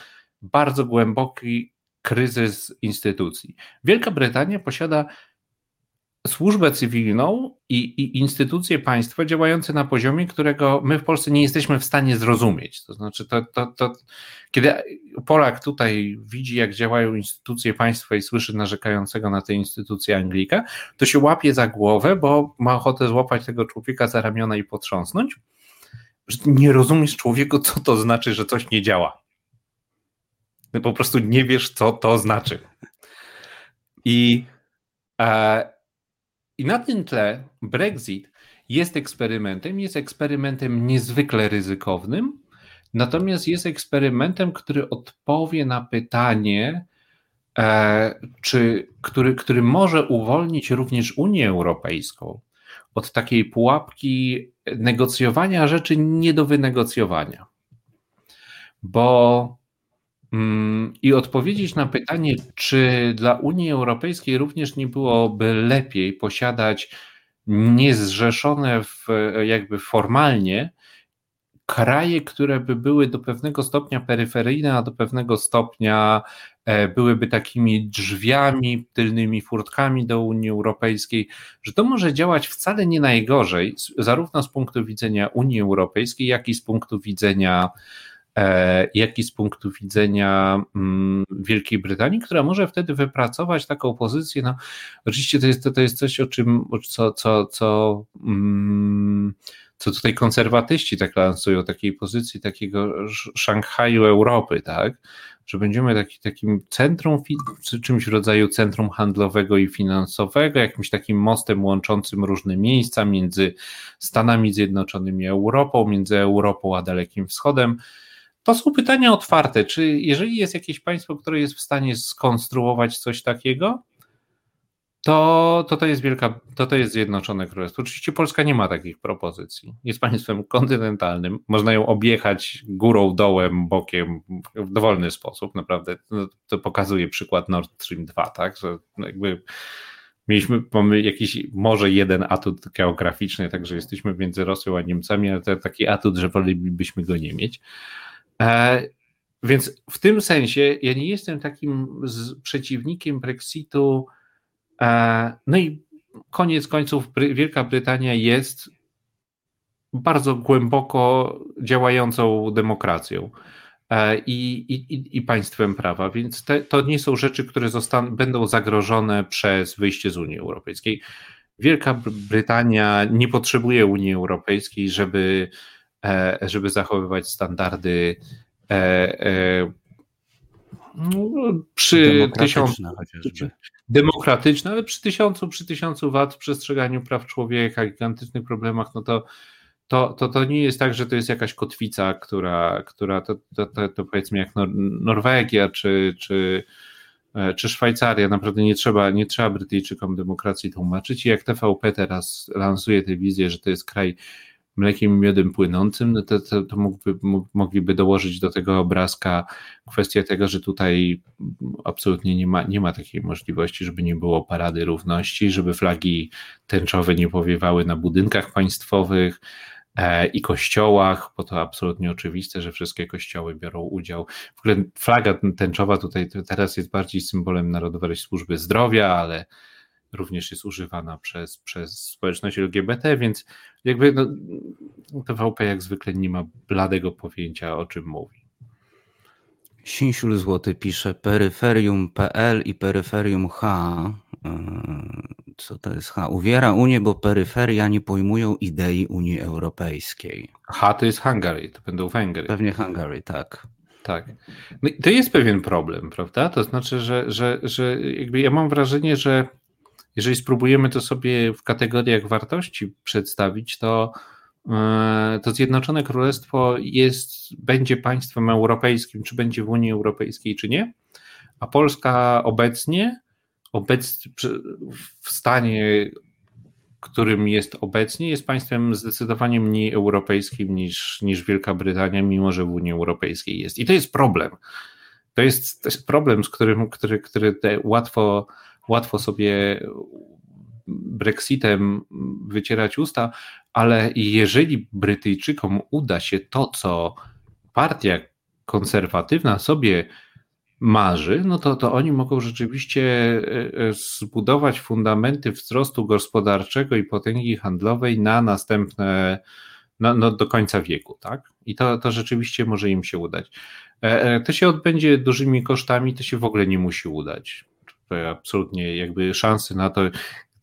[SPEAKER 3] bardzo głęboki kryzys instytucji. Wielka Brytania posiada służbę cywilną i, i, instytucje państwa działające na poziomie, którego my w Polsce nie jesteśmy w stanie zrozumieć. To znaczy, to, to, to, kiedy Polak tutaj widzi, jak działają instytucje państwa i słyszy narzekającego na te instytucje Anglika, to się łapie za głowę, bo ma ochotę złapać tego człowieka za ramiona i potrząsnąć. Że nie rozumiesz człowieku, co to znaczy, że coś nie działa. Ty po prostu nie wiesz, co to znaczy. I e, i na tym tle Brexit jest eksperymentem, jest eksperymentem niezwykle ryzykownym, natomiast jest eksperymentem, który odpowie na pytanie, e, czy, który, który może uwolnić również Unię Europejską od takiej pułapki negocjowania rzeczy nie do wynegocjowania. Bo Mm, i odpowiedzieć na pytanie, czy dla Unii Europejskiej również nie byłoby lepiej posiadać niezrzeszone w, jakby formalnie kraje, które by były do pewnego stopnia peryferyjne, a do pewnego stopnia e, byłyby takimi drzwiami, tylnymi furtkami do Unii Europejskiej, że to może działać wcale nie najgorzej, zarówno z punktu widzenia Unii Europejskiej, jak i z punktu widzenia E, jak i z punktu widzenia mm, Wielkiej Brytanii, która może wtedy wypracować taką pozycję. No, oczywiście to jest, to, jest coś, o czym, co, co, co, mm, co tutaj konserwatyści tak lansują, takiej pozycji takiego Szanghaju Europy, tak? Że będziemy taki, takim centrum, czymś w rodzaju centrum handlowego i finansowego, jakimś takim mostem łączącym różne miejsca między Stanami Zjednoczonymi a Europą, między Europą a Dalekim Wschodem to są pytania otwarte. Czy jeżeli jest jakieś państwo, które jest w stanie skonstruować coś takiego, to, to, to jest wielka, to, to jest Zjednoczone Królestwo. Oczywiście Polska nie ma takich propozycji. Jest państwem kontynentalnym, można ją objechać górą, dołem, bokiem w dowolny sposób, naprawdę. No, to pokazuje przykład Nord Stream 2, tak, że jakby mieliśmy, mamy jakiś może jeden atut geograficzny, także jesteśmy między Rosją a Niemcami, ale to taki atut, że wolelibyśmy go nie mieć. E, więc w tym sensie ja nie jestem takim przeciwnikiem Brexitu. E, no i koniec końców Wielka Brytania jest bardzo głęboko działającą demokracją e, i, i, i państwem prawa, więc te, to nie są rzeczy, które zostaną, będą zagrożone przez wyjście z Unii Europejskiej. Wielka Brytania nie potrzebuje Unii Europejskiej, żeby E, żeby zachowywać standardy
[SPEAKER 2] przy tysiącu
[SPEAKER 3] demokratyczne, ale przy tysiącu, przy tysiącu wat w przestrzeganiu praw człowieka, gigantycznych problemach, no to, to, to, to nie jest tak, że to jest jakaś kotwica, która, która to, to, to, to powiedzmy jak Norwegia czy, czy, czy Szwajcaria, naprawdę nie trzeba, nie trzeba Brytyjczykom demokracji tłumaczyć. I jak TVP teraz lansuje tę wizję, że to jest kraj mlekiem i miodem płynącym, no to, to, to mógłby, mogliby dołożyć do tego obrazka kwestię tego, że tutaj absolutnie nie ma, nie ma takiej możliwości, żeby nie było parady równości, żeby flagi tęczowe nie powiewały na budynkach państwowych, e, i kościołach, bo to absolutnie oczywiste, że wszystkie kościoły biorą udział. W ogóle flaga tęczowa tutaj teraz jest bardziej symbolem Narodowej Służby Zdrowia, ale również jest używana przez, przez społeczność LGBT, więc jakby no, TVP jak zwykle nie ma bladego pojęcia o czym mówi.
[SPEAKER 2] Sinsiul Złoty pisze peryferium.pl i peryferium H. E, co to jest H? Uwiera Unię, bo peryferia nie pojmują idei Unii Europejskiej.
[SPEAKER 3] H to jest Hungary, to będą Węgry.
[SPEAKER 2] Pewnie Hungary, tak.
[SPEAKER 3] Tak. No to jest pewien problem, prawda? To znaczy, że, że, że jakby ja mam wrażenie, że jeżeli spróbujemy to sobie w kategoriach wartości przedstawić, to, e, to Zjednoczone Królestwo jest, będzie państwem europejskim, czy będzie w Unii Europejskiej, czy nie, a Polska obecnie, obec, w stanie, którym jest obecnie, jest państwem zdecydowanie mniej europejskim niż, niż Wielka Brytania, mimo że w Unii Europejskiej jest. I to jest problem. To jest, to jest problem, z którym który, który łatwo łatwo sobie Brexitem wycierać usta, ale jeżeli Brytyjczykom uda się to, co partia konserwatywna sobie marzy, no to, to oni mogą rzeczywiście zbudować fundamenty wzrostu gospodarczego i potęgi handlowej na następne, no, no do końca wieku, tak? I to, to rzeczywiście może im się udać. To się odbędzie dużymi kosztami, to się w ogóle nie musi udać. Absolutnie jakby szanse na to,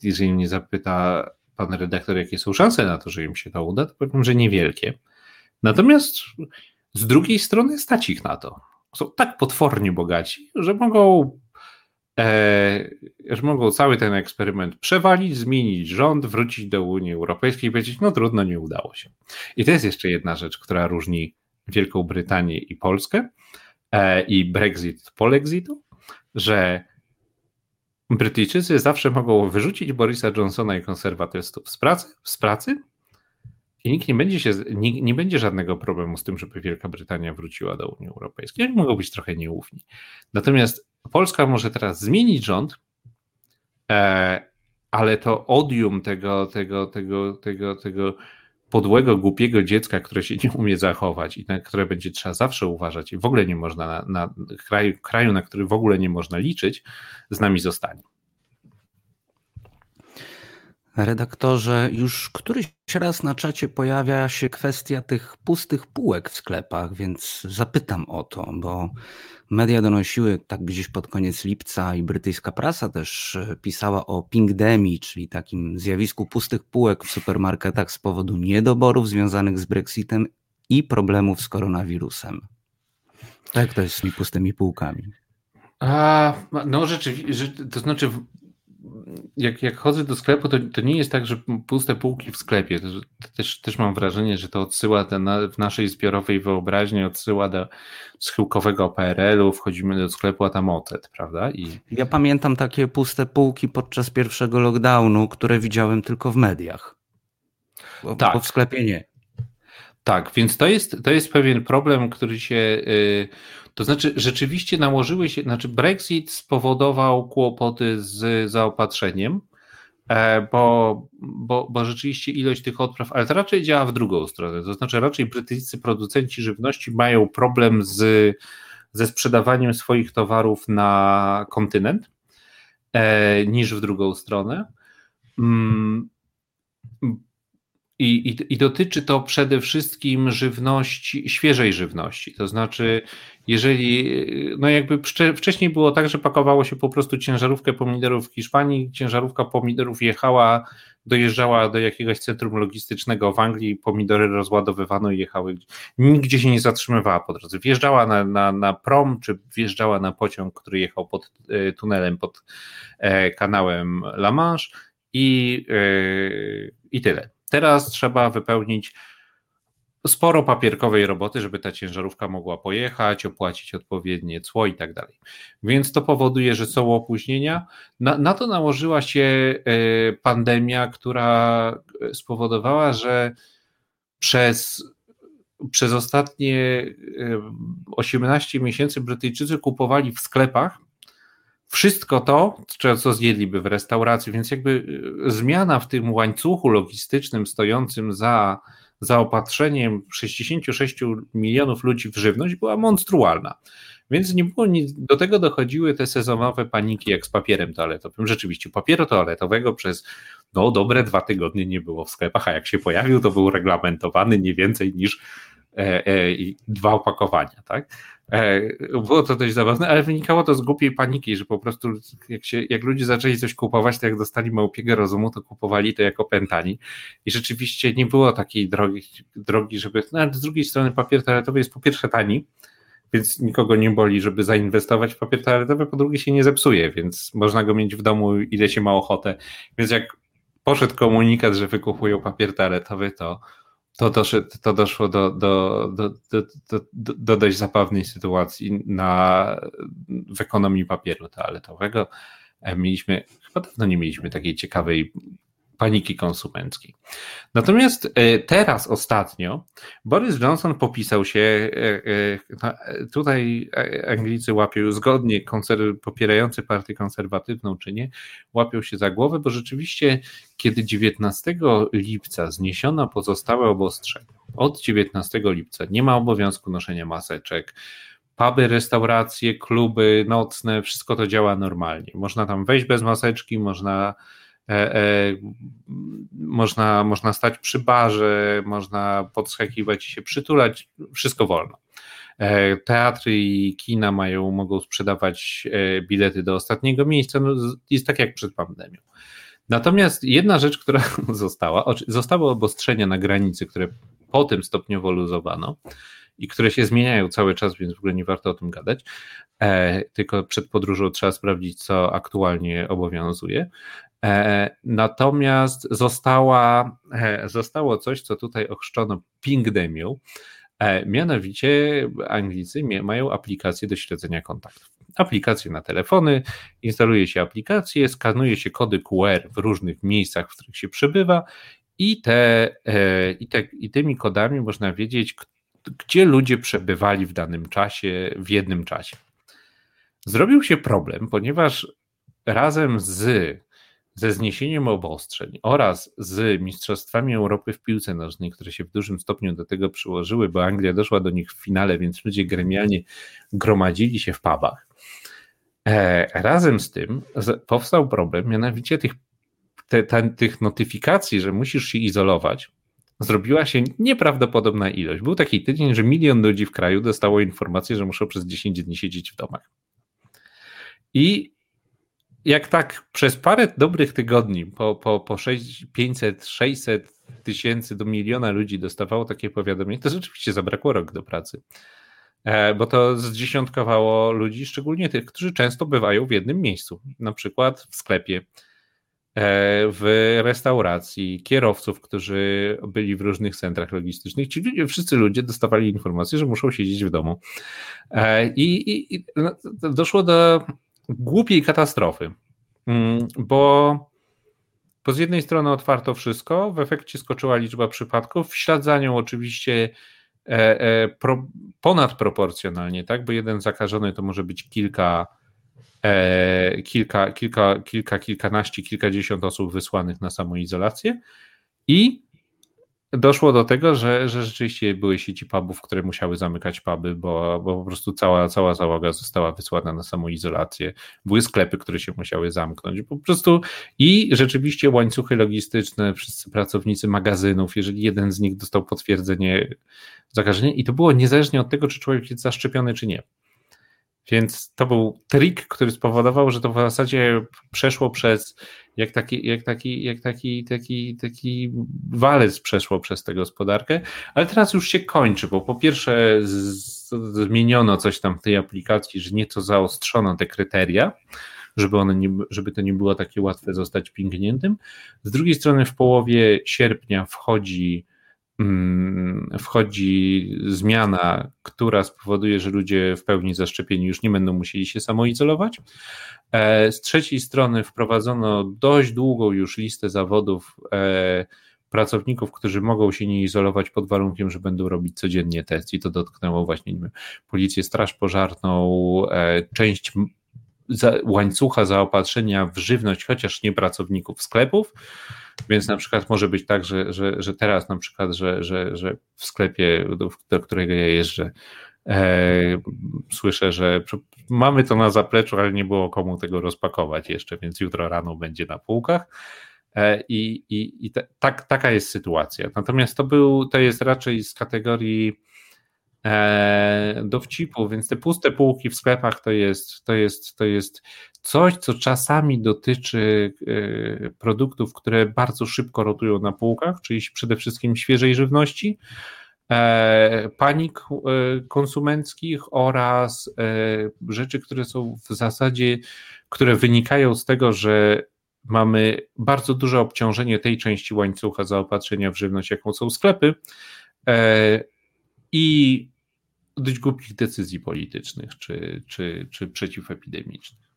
[SPEAKER 3] jeżeli mnie zapyta pan redaktor, jakie są szanse na to, że im się to uda, to powiem, że niewielkie. Natomiast z drugiej strony stać ich na to. Są tak potwornie bogaci, że mogą, e, że mogą cały ten eksperyment przewalić, zmienić rząd, wrócić do Unii Europejskiej i powiedzieć, no trudno, nie udało się. I to jest jeszcze jedna rzecz, która różni Wielką Brytanię i Polskę e, i Brexit polexitu, że Brytyjczycy zawsze mogą wyrzucić Borisa Johnsona i konserwatystów z pracy, z pracy i nikt nie będzie, się, nie, nie będzie żadnego problemu z tym, żeby Wielka Brytania wróciła do Unii Europejskiej. Oni mogą być trochę nieufni. Natomiast Polska może teraz zmienić rząd, e, ale to odium tego, tego, tego, tego, tego podłego, głupiego dziecka, które się nie umie zachować i na które będzie trzeba zawsze uważać i w ogóle nie można, na, na kraju, kraju, na który w ogóle nie można liczyć, z nami zostanie.
[SPEAKER 2] Redaktorze, już któryś raz na czacie pojawia się kwestia tych pustych półek w sklepach, więc zapytam o to, bo media donosiły tak gdzieś pod koniec lipca i brytyjska prasa też e, pisała o pingdemii, czyli takim zjawisku pustych półek w supermarketach z powodu niedoborów związanych z Brexitem i problemów z koronawirusem. Jak to jest z tymi pustymi półkami?
[SPEAKER 3] A, no rzeczywiście, to znaczy jak, jak chodzę do sklepu, to, to nie jest tak, że puste półki w sklepie. Też, też mam wrażenie, że to odsyła na, w naszej zbiorowej wyobraźni, odsyła do schyłkowego PRL-u, wchodzimy do sklepu, a tam ocet, prawda? I...
[SPEAKER 2] Ja pamiętam takie puste półki podczas pierwszego lockdownu, które widziałem tylko w mediach. Bo, tak. bo w sklepie nie.
[SPEAKER 3] Tak, więc to jest, to jest pewien problem, który się. Yy, to znaczy, rzeczywiście nałożyły się, znaczy Brexit spowodował kłopoty z zaopatrzeniem, e, bo, bo, bo rzeczywiście ilość tych odpraw, ale to raczej działa w drugą stronę. To znaczy, raczej brytyjscy producenci żywności mają problem z, ze sprzedawaniem swoich towarów na kontynent e, niż w drugą stronę. Mm, i, i, I, dotyczy to przede wszystkim żywności, świeżej żywności. To znaczy, jeżeli, no jakby wcześniej było tak, że pakowało się po prostu ciężarówkę pomidorów w Hiszpanii, ciężarówka pomidorów jechała, dojeżdżała do jakiegoś centrum logistycznego w Anglii, pomidory rozładowywano i jechały, nigdzie się nie zatrzymywała po drodze. Wjeżdżała na, na, na prom, czy wjeżdżała na pociąg, który jechał pod e, tunelem, pod e, kanałem La Manche i, e, i tyle. Teraz trzeba wypełnić sporo papierkowej roboty, żeby ta ciężarówka mogła pojechać, opłacić odpowiednie cło i tak dalej. Więc to powoduje, że są opóźnienia. Na, na to nałożyła się e, pandemia, która spowodowała, że przez przez ostatnie 18 e, miesięcy Brytyjczycy kupowali w sklepach wszystko to, co zjedliby w restauracji, więc jakby e, zmiana w tym łańcuchu logistycznym stojącym za zaopatrzeniem 66 milionów ludzi w żywność była monstrualna. Więc nie było nic, do tego dochodziły te sezonowe paniki jak z papierem toaletowym. Rzeczywiście papieru toaletowego przez no, dobre dwa tygodnie nie było w sklepach, a jak się pojawił, to był reglamentowany nie więcej niż e, e, dwa opakowania. Tak? E, było to dość zabawne, ale wynikało to z głupiej paniki, że po prostu jak, się, jak ludzie zaczęli coś kupować, to jak dostali małpiego rozumu, to kupowali to jako pętani. I rzeczywiście nie było takiej drogi, drogi żeby. No, ale z drugiej strony papier toaletowy jest po pierwsze tani, więc nikogo nie boli, żeby zainwestować w papier toaletowy, po drugie się nie zepsuje, więc można go mieć w domu ile się ma ochotę. Więc jak poszedł komunikat, że wykupują papier toaletowy, to to, doszło, to doszło do, do, do, do, do, dość zabawnej sytuacji na, w ekonomii papieru toaletowego. E, mieliśmy, chyba dawno nie mieliśmy takiej ciekawej paniki konsumenckiej. Natomiast e, teraz ostatnio Boris Johnson popisał się, e, tutaj Anglicy łapią zgodnie popierający partię konserwatywną czy nie, łapią się za głowę, bo rzeczywiście kiedy 19 lipca zniesiono pozostałe obostrzenia, od 19 lipca nie ma obowiązku noszenia maseczek, puby, restauracje, kluby nocne, wszystko to działa normalnie. Można tam wejść bez maseczki, można, e, e, można, można stać przy barze, można podskakiwać i się przytulać, wszystko wolno. E, teatry i kina mają, mogą sprzedawać bilety do ostatniego miejsca, no, jest tak jak przed pandemią. Natomiast jedna rzecz, która została, zostały obostrzenia na granicy, które potem stopniowo luzowano i które się zmieniają cały czas, więc w ogóle nie warto o tym gadać. Tylko przed podróżą trzeba sprawdzić, co aktualnie obowiązuje. E, natomiast została, e, zostało coś, co tutaj ochrzczono pingdemią. E, mianowicie Anglicy mają aplikację do śledzenia kontaktów. Aplikacje na telefony, instaluje się aplikację, skanuje się kody QR w różnych miejscach, w których się przebywa i, te, i, te, i tymi kodami można wiedzieć, gdzie ludzie przebywali w danym czasie, w jednym czasie. Zrobił się problem, ponieważ razem z ze zniesieniem obostrzeń oraz z Mistrzostwami Europy w piłce nożnej, które się w dużym stopniu do tego przyłożyły, bo Anglia doszła do nich w finale, więc ludzie gremialnie gromadzili się w pubach. E, razem z tym powstał problem, mianowicie tych, te, te, tych notyfikacji, że musisz się izolować, zrobiła się nieprawdopodobna ilość. Był taki tydzień, że milion ludzi w kraju dostało informację, że muszą przez 10 dni siedzieć w domach. I jak tak przez parę dobrych tygodni, po, po, po 6, 500, 600 tysięcy do miliona ludzi dostawało takie powiadomienie, to rzeczywiście zabrakło rok do pracy. E, bo to zdziesiątkowało ludzi, szczególnie tych, którzy często bywają w jednym miejscu, na przykład w sklepie, e, w restauracji, kierowców, którzy byli w różnych centrach logistycznych. Ci ludzie, wszyscy ludzie dostawali informację, że muszą siedzieć w domu. E, I, i, i no, doszło do głupiej katastrofy, mm, bo bo z jednej strony otwarto wszystko, w efekcie skoczyła liczba przypadków, w ślad za nią oczywiście e, e, pro, ponadproporcjonalnie, tak, bo jeden zakażony to może być kilka, e, kilka, kilka, kilka, kilkanaście, kilkadziesiąt osób wysłanych na samoizolację i doszło do tego, że, że rzeczywiście były sieci pubów, które musiały zamykać puby, bo, bo po prostu cała, cała załoga została wysłana na samoizolację. Były sklepy, które się musiały zamknąć. Po prostu i rzeczywiście łańcuchy logistyczne, wszyscy pracownicy magazynów, jeżeli jeden z nich dostał potwierdzenie zakażenia i to było niezależnie od tego, czy człowiek jest zaszczepiony, czy nie. Więc to był trik, który spowodował, że to w zasadzie przeszło przez, jak taki, jak taki, jak taki, taki, taki walec przeszło przez tę gospodarkę, ale teraz już się kończy, bo po pierwsze zmieniono coś tam w tej aplikacji, że nieco zaostrzono te kryteria, żeby, one nie, żeby to nie było takie łatwe zostać pingniętym. Z drugiej strony w połowie sierpnia wchodzi wchodzi zmiana, która spowoduje, że ludzie w pełni zaszczepieni już nie będą musieli się samoizolować. E, z trzeciej strony wprowadzono dość długą już listę zawodów e, pracowników, którzy mogą się nie izolować pod warunkiem, że będą robić codziennie test i to dotknęło właśnie wiem, policję, straż pożarną, e, część łańcucha zaopatrzenia w żywność, chociaż nie pracowników sklepów, więc na przykład może być tak, że, że, że teraz na przykład, że, że, że w sklepie, do, którego ja jeżdżę, e, słyszę, że mamy to na zapleczu, ale nie było komu tego rozpakować jeszcze, więc jutro rano będzie na półkach. E, I, i, i tak, taka jest sytuacja. Natomiast to był, to jest raczej z kategorii dowcipu, więc te puste półki w sklepach to jest, to jest, to jest coś, co czasami dotyczy e, produktów, które bardzo szybko rotują na półkach, czyli przede wszystkim świeżej żywności, e, panik e, konsumenckich oraz rzeczy, które są w zasadzie, które wynikają z tego, że mamy bardzo duże obciążenie tej części łańcucha zaopatrzenia w żywność, jaką są sklepy. I dość głupich decyzji politycznych czy, czy, czy przeciwepidemicznych.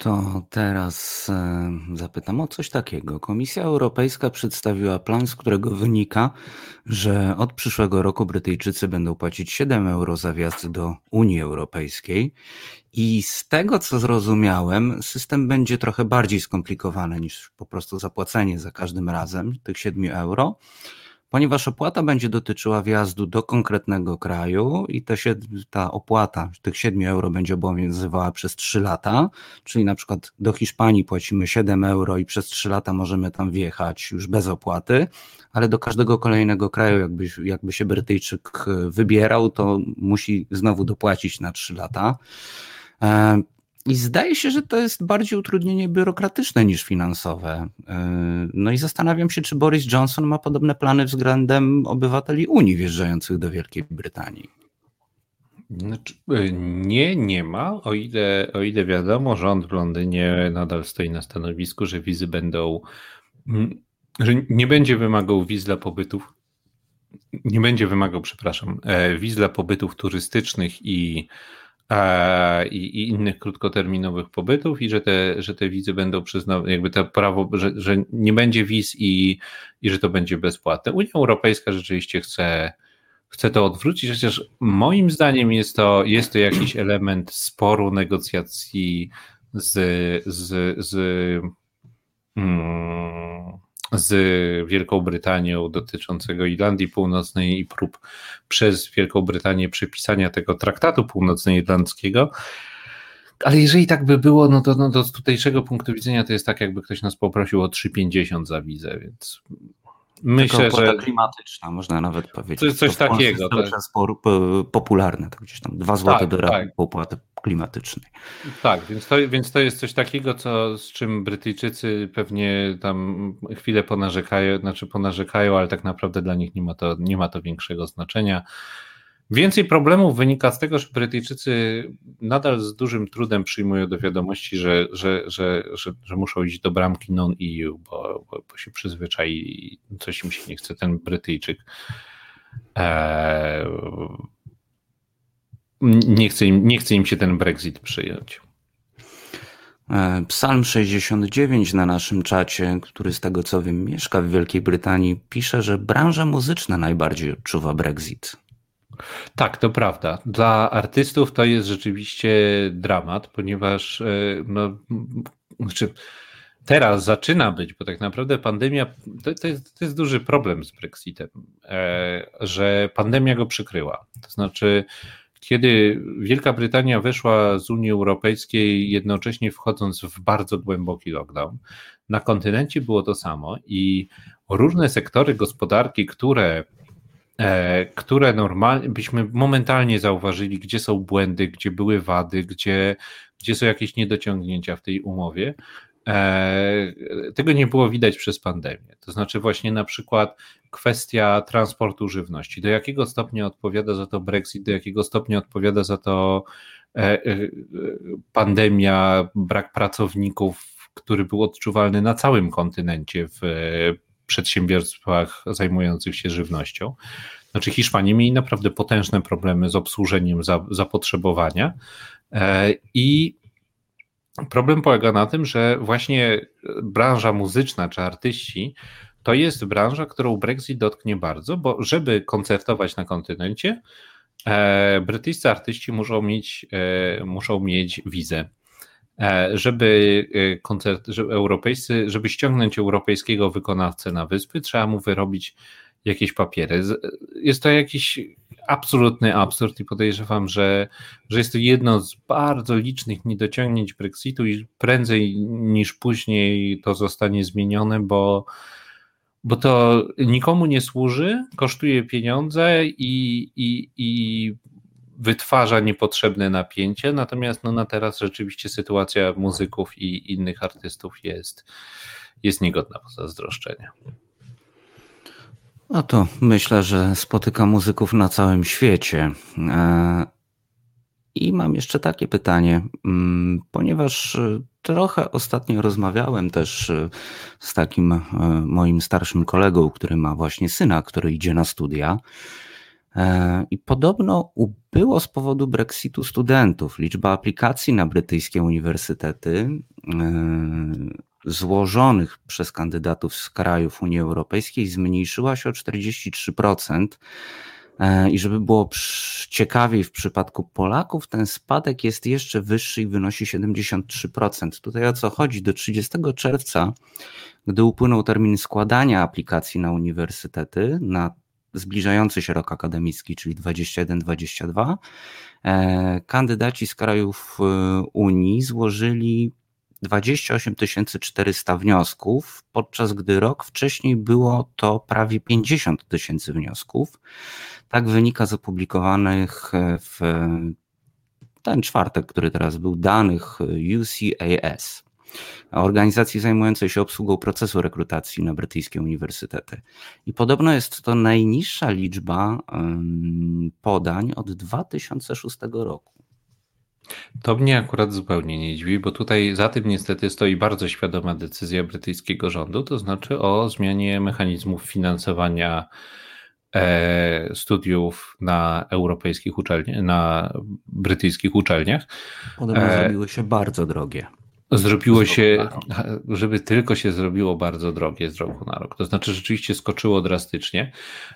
[SPEAKER 2] To teraz e, zapytam o coś takiego. Komisja Europejska przedstawiła plan, z którego wynika, że od przyszłego roku Brytyjczycy będą płacić 7 euro za wjazd do Unii Europejskiej. I z tego, co zrozumiałem, system będzie trochę bardziej skomplikowany niż po prostu zapłacenie za każdym razem tych 7 euro ponieważ opłata będzie dotyczyła wjazdu do konkretnego kraju i się, ta opłata tych 7 euro będzie obowiązywała przez 3 lata, czyli na przykład do Hiszpanii płacimy 7 euro i przez 3 lata możemy tam wjechać już bez opłaty, ale do każdego kolejnego kraju, jakby, jakby się Brytyjczyk wybierał, to musi znowu dopłacić na 3 lata. E, I zdaje się, że to jest bardziej utrudnienie biurokratyczne niż finansowe. E, no i zastanawiam się, czy Boris Johnson ma podobne plany względem obywateli Unii wjeżdżających do Wielkiej Brytanii.
[SPEAKER 3] Znaczy, e, nie, nie ma. O ile, o ile wiadomo, rząd w Londynie nadal stoi na stanowisku, że wizy będą, mm, że nie będzie wymagał wiz dla pobytów, nie będzie wymagał, przepraszam, wiz dla pobytów turystycznych i i, i, innych krótkoterminowych pobytów i że te, że te wizy będą przyznawane, jakby to prawo, że, że nie będzie wiz i, i że to będzie bezpłatne. Unia Europejska rzeczywiście chce, chce to odwrócić, chociaż moim zdaniem jest to, jest to jakiś element sporu, negocjacji z, z, z hmm, z Wielką Brytanią dotyczącego Irlandii Północnej i prób przez Wielką Brytanię przepisania tego traktatu północnoirlandzkiego. Ale jeżeli tak by było, no to, no to z tutejszego punktu widzenia to jest tak, jakby ktoś nas poprosił o 3,50 za wizę, więc myślę, że.
[SPEAKER 2] klimatyczna, można nawet powiedzieć.
[SPEAKER 3] Coś, coś takiego.
[SPEAKER 2] To jest tak. popularne, to gdzieś tam 2 zł tak, do tak. opłaty klimatycznej.
[SPEAKER 3] Tak, więc to, więc to jest coś takiego, co, z czym Brytyjczycy pewnie tam chwilę ponarzekają, znaczy ponarzekają, ale tak naprawdę dla nich nie ma to, nie ma to większego znaczenia. Więcej problemów wynika z tego, że Brytyjczycy nadal z dużym trudem przyjmują do wiadomości, że, że, że, że, muszą iść do bramki non-EU, bo, bo, się przyzwyczai, coś im się nie chce, ten Brytyjczyk. Eee, nie chce, im, nie chce im się ten Brexit przyjąć.
[SPEAKER 2] E, Psalm 69 na naszym czacie, który z tego co wiem mieszka w Wielkiej Brytanii, pisze, że branża muzyczna najbardziej odczuwa Brexit.
[SPEAKER 3] Tak, to prawda. Dla artystów to jest rzeczywiście dramat, ponieważ e, no, znaczy teraz zaczyna być, bo tak naprawdę pandemia to, to, jest, to jest duży problem z Brexitem, e, że pandemia go przykryła. To znaczy, kiedy Wielka Brytania weszła z Unii Europejskiej, jednocześnie wchodząc w bardzo głęboki lockdown, na kontynencie było to samo i różne sektory gospodarki, które które normalnie byśmy momentalnie zauważyli, gdzie są błędy, gdzie były wady, gdzie, gdzie są jakieś niedociągnięcia w tej umowie. E, tego nie było widać przez pandemię. To znaczy, właśnie na przykład kwestia transportu żywności. Do jakiego stopnia odpowiada za to Brexit, do jakiego stopnia odpowiada za to e, pandemia, brak pracowników, który był odczuwalny na całym kontynencie w przedsiębiorstwach zajmujących się żywnością. Znaczy Hiszpanie mieli naprawdę potężne problemy z obsłużeniem zapotrzebowania e, i problem polega na tym, że właśnie branża muzyczna czy artyści to jest branża, którą Brexit dotknie bardzo, bo żeby koncertować na kontynencie, e, brytyjscy artyści muszą mieć, e, muszą mieć wizę żeby e, koncert, żeby europejscy, żeby ściągnąć europejskiego wykonawcę na wyspy, trzeba mu wyrobić jakieś papiery. Jest to jakiś absolutny absurd i podejrzewam, że, że jest to jedno z bardzo licznych niedociągnięć Brexitu i prędzej niż później to zostanie zmienione, bo, bo to nikomu nie służy, kosztuje pieniądze i, i, i wytwarza niepotrzebne napięcie, natomiast no, na teraz rzeczywiście sytuacja muzyków i innych artystów jest, jest niegodna zazdroszczenia.
[SPEAKER 2] No to myślę, że spotyka muzyków na całym świecie. E, I mam jeszcze takie pytanie, mm, ponieważ trochę ostatnio rozmawiałem też e, z takim e, moim starszym kolegą, który ma właśnie syna, który idzie na studia. E, I podobno ubyło z powodu Brexitu studentów. Liczba aplikacji na brytyjskie uniwersytety e, złożonych przez kandydatów z krajów Unii Europejskiej zmniejszyła się o 43%. E, I żeby było ciekawiej w przypadku Polaków, ten spadek jest jeszcze wyższy i wynosi 73%. Tutaj o co chodzi? Do 30 czerwca, gdy upłynął termin składania aplikacji na uniwersytety, na zbliżający się rok akademicki, czyli 21-22, e, kandydaci z krajów e, Unii złożyli 28 400 wniosków, podczas gdy rok wcześniej było to prawie 50 tysięcy wniosków. Tak wynika z opublikowanych w ten czwartek, który teraz był, danych UCAS, organizacji zajmującej się obsługą procesu rekrutacji na brytyjskie uniwersytety. I podobno jest to najniższa liczba podań od 2006 roku.
[SPEAKER 3] To mnie akurat zupełnie nie dziwi, bo tutaj za tym niestety stoi bardzo świadoma decyzja brytyjskiego rządu, to znaczy o zmianie mechanizmów finansowania e, studiów na europejskich uczelniach, na brytyjskich uczelniach.
[SPEAKER 2] One e, zrobiły się bardzo drogie.
[SPEAKER 3] Zrobiło się, żeby tylko się zrobiło bardzo drogie z roku na rok. To znaczy, rzeczywiście skoczyło drastycznie,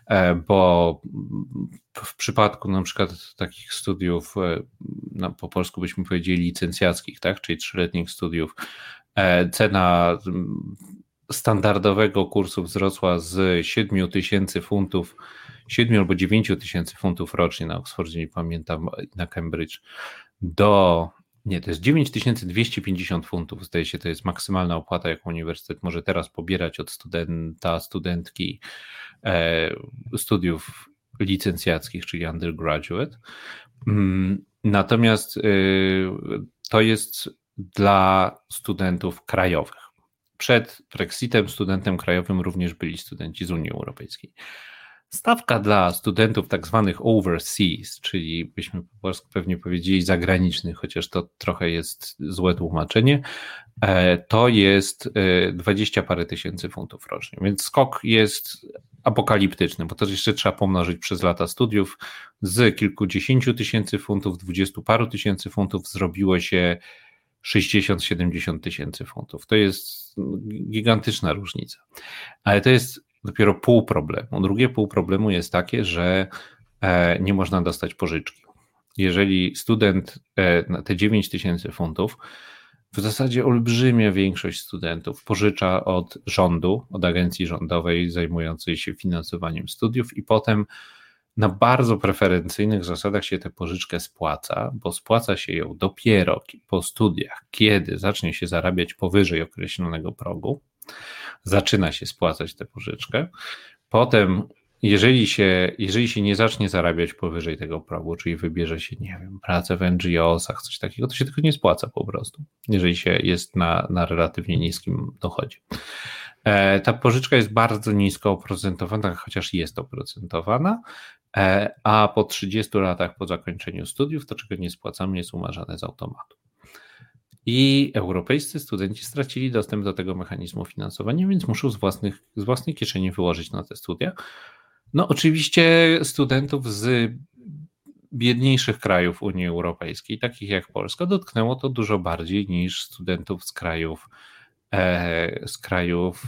[SPEAKER 3] e, bo w przypadku na przykład takich studiów, e, no, po polsku byśmy powiedzieli licencjackich, tak, czyli trzyletnich studiów, e, cena standardowego kursu wzrosła z 7 tysięcy funtów, 7 albo 9 tysięcy funtów rocznie na Oxfordzie, nie pamiętam, na Cambridge, do nie, to jest 9250 funtów, zdaje się, to jest maksymalna opłata, jaką uniwersytet może teraz pobierać od studenta, studentki e, studiów licencjackich, czyli undergraduate. Mm, natomiast e, to jest dla studentów krajowych. Przed Brexitem studentem krajowym również byli studenci z Unii Europejskiej. Stawka dla studentów tak zwanych overseas, czyli byśmy po polsku pewnie powiedzieli zagranicznych, chociaż to trochę jest złe tłumaczenie, e, to jest 20 e, parę tysięcy funtów rocznie. Więc skok jest apokaliptyczny, bo to jeszcze trzeba pomnożyć przez lata studiów. Z kilkudziesięciu tysięcy funtów, dwudziestu paru tysięcy funtów zrobiło się 60-70 tysięcy funtów. To jest gigantyczna różnica. Ale to jest dopiero pół problemu. Drugie pół problemu jest takie, że e, nie można dostać pożyczki. Jeżeli student e, na te 9 tysięcy funtów, w zasadzie olbrzymia większość studentów pożycza od rządu, od agencji rządowej zajmującej się finansowaniem studiów i potem na bardzo preferencyjnych zasadach się tę pożyczkę spłaca, bo spłaca się ją dopiero po studiach, kiedy zacznie się zarabiać powyżej określonego progu zaczyna się spłacać tę pożyczkę. Potem, jeżeli się, jeżeli się nie zacznie zarabiać powyżej tego progu, czyli wybierze się, nie wiem, pracę w NGO-sach, coś takiego, to się tylko nie spłaca po prostu, jeżeli się jest na, na relatywnie niskim dochodzie. E, ta pożyczka jest bardzo nisko oprocentowana, chociaż jest oprocentowana, e, a po 30 latach po zakończeniu studiów to, czego nie spłacamy, jest umarzane z automatu. I europejscy studenci stracili dostęp do tego mechanizmu finansowania, więc muszą z, własnych, z własnej kieszeni wyłożyć na te studia. No, oczywiście studentów z biedniejszych krajów Unii Europejskiej, takich jak Polska, dotknęło to dużo bardziej niż studentów z krajów e, z krajów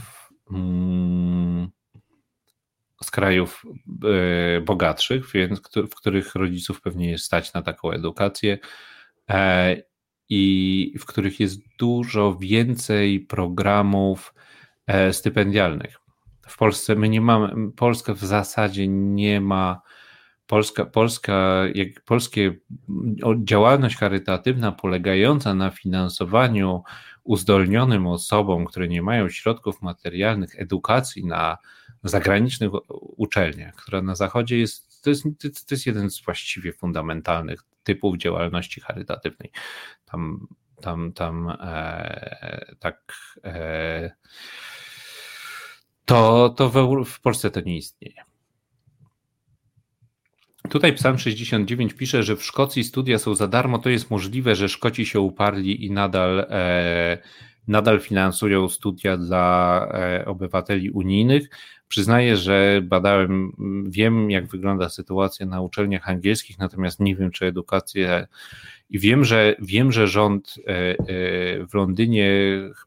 [SPEAKER 3] mm, z krajów e, bogatszych, więc w których rodziców pewnie jest stać na taką edukację e, i w których jest dużo więcej programów e, stypendialnych. W Polsce my nie mamy, Polska w zasadzie nie ma, Polska, Polska jak, polskie działalność charytatywna polegająca na finansowaniu uzdolnionym osobom, które nie mają środków materialnych, edukacji na zagranicznych uczelniach, która na Zachodzie jest, to jest, to jest jeden z właściwie fundamentalnych typów działalności charytatywnej. Tam, tam, tam e, tak. E, to, to w, w Polsce to nie istnieje. Tutaj Psalm 69 pisze, że w Szkocji studia są za darmo. To jest możliwe, że Szkoci się uparli i nadal, e, nadal finansują studia dla e, obywateli unijnych. Przyznaję, że badałem, wiem jak wygląda sytuacja na uczelniach angielskich, natomiast nie wiem, czy edukację i wiem, że wiem, że rząd e, e, w Londynie